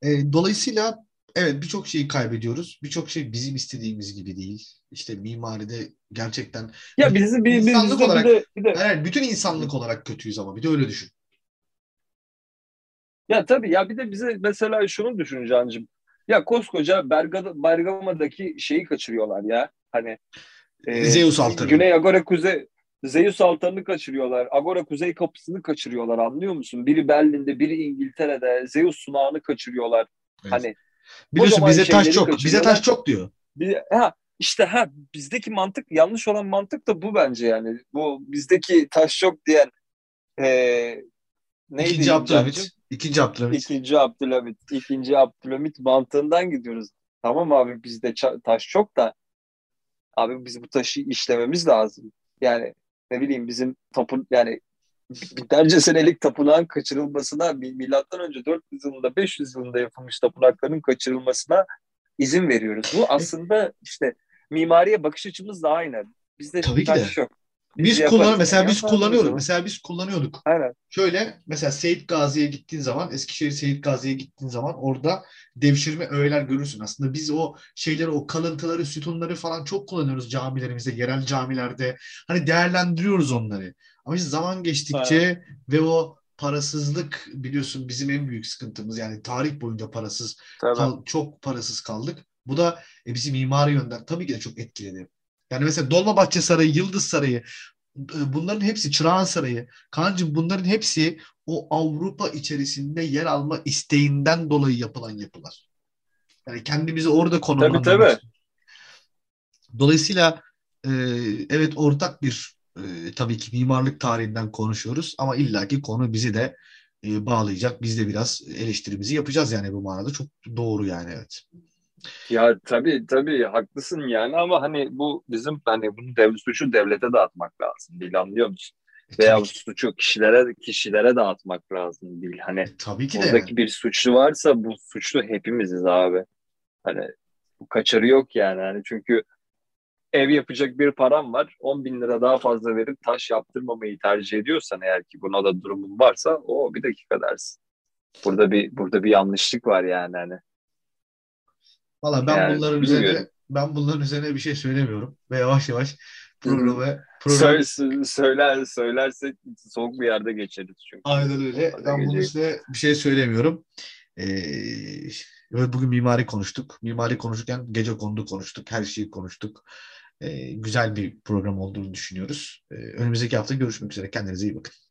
E, dolayısıyla evet birçok şeyi kaybediyoruz. Birçok şey bizim istediğimiz gibi değil. İşte mimaride gerçekten Ya bizi bir, bir, İnsanlık bizde bir olarak- de, bir de evet, bütün insanlık olarak kötüyüz ama bir de öyle düşün. ya tabii ya bir de bize mesela şunu düşün Cancığım. Ya koskoca Bergama, Bergama'daki şeyi kaçırıyorlar ya. Hani e, Zeus altarı. Güney Agora Kuzey Zeus altarını kaçırıyorlar. Agora Kuzey kapısını kaçırıyorlar anlıyor musun? Biri Berlin'de, biri İngiltere'de. Zeus sunağını kaçırıyorlar. Evet. Hani Biliyorsun bize taş çok. Bize taş çok diyor. Bir, ha işte ha bizdeki mantık yanlış olan mantık da bu bence yani. Bu bizdeki taş çok diyen e, neydi İkinci? Abdülhamit. İkinci Abdülhamit. İkinci Abdülhamit, ikinci Abdülhamit mantığından gidiyoruz. Tamam abi bizde taş çok da abi biz bu taşı işlememiz lazım. Yani ne bileyim bizim tapın yani binlerce senelik tapınağın kaçırılmasına mi- milattan önce 400 yılında 500 yılında yapılmış tapınakların kaçırılmasına izin veriyoruz. Bu aslında işte mimariye bakış açımız da aynı. Bizde Tabii ki de. yok. Biz yaparız. kullan mesela biz kullanıyoruz. Mesela biz kullanıyorduk. Aynen. Şöyle mesela Seyit Gazi'ye gittiğin zaman Eskişehir Seyit Gazi'ye gittiğin zaman orada devşirme öğeler görürsün. Aslında biz o şeyleri o kalıntıları sütunları falan çok kullanıyoruz camilerimizde yerel camilerde. Hani değerlendiriyoruz onları. Ama işte zaman geçtikçe ve o parasızlık biliyorsun bizim en büyük sıkıntımız. Yani tarih boyunca parasız Tabii. kal- çok parasız kaldık. Bu da e, bizi mimari yönden tabii ki de çok etkiledi. Yani mesela Dolmabahçe Sarayı, Yıldız Sarayı e, bunların hepsi Çırağan Sarayı, Kaan'cığım bunların hepsi o Avrupa içerisinde yer alma isteğinden dolayı yapılan yapılar. Yani kendimizi orada konumlandırmak tabii. istiyoruz. Dolayısıyla e, evet ortak bir e, tabii ki mimarlık tarihinden konuşuyoruz ama illaki konu bizi de e, bağlayacak. Biz de biraz eleştirimizi yapacağız yani bu manada. Çok doğru yani evet. Ya tabii tabii haklısın yani ama hani bu bizim hani bunu devlet suçu devlete dağıtmak lazım değil anlıyor musun? E, Veya bu suçu kişilere kişilere dağıtmak lazım değil. Hani e, tabii ki de. buradaki bir suçlu varsa bu suçlu hepimiziz abi. Hani bu kaçarı yok yani. Hani çünkü ev yapacak bir param var. 10 bin lira daha fazla verip taş yaptırmamayı tercih ediyorsan eğer ki buna da durumun varsa o bir dakika dersin. Burada bir burada bir yanlışlık var yani hani. Valla ben Yani bunların üzerine ben bunların üzerine bir şey söylemiyorum ve yavaş yavaş programı program Söyle, söyler, söylersek soğuk bir yerde geçeriz çünkü. aynen öyle. Ben bunun üstüne bir şey söylemiyorum. Ee, evet bugün mimari konuştuk. Mimari konuşurken gece kondu konuştuk. Her şeyi konuştuk. Güzel bir program olduğunu düşünüyoruz. Önümüzdeki hafta görüşmek üzere. Kendinize iyi bakın.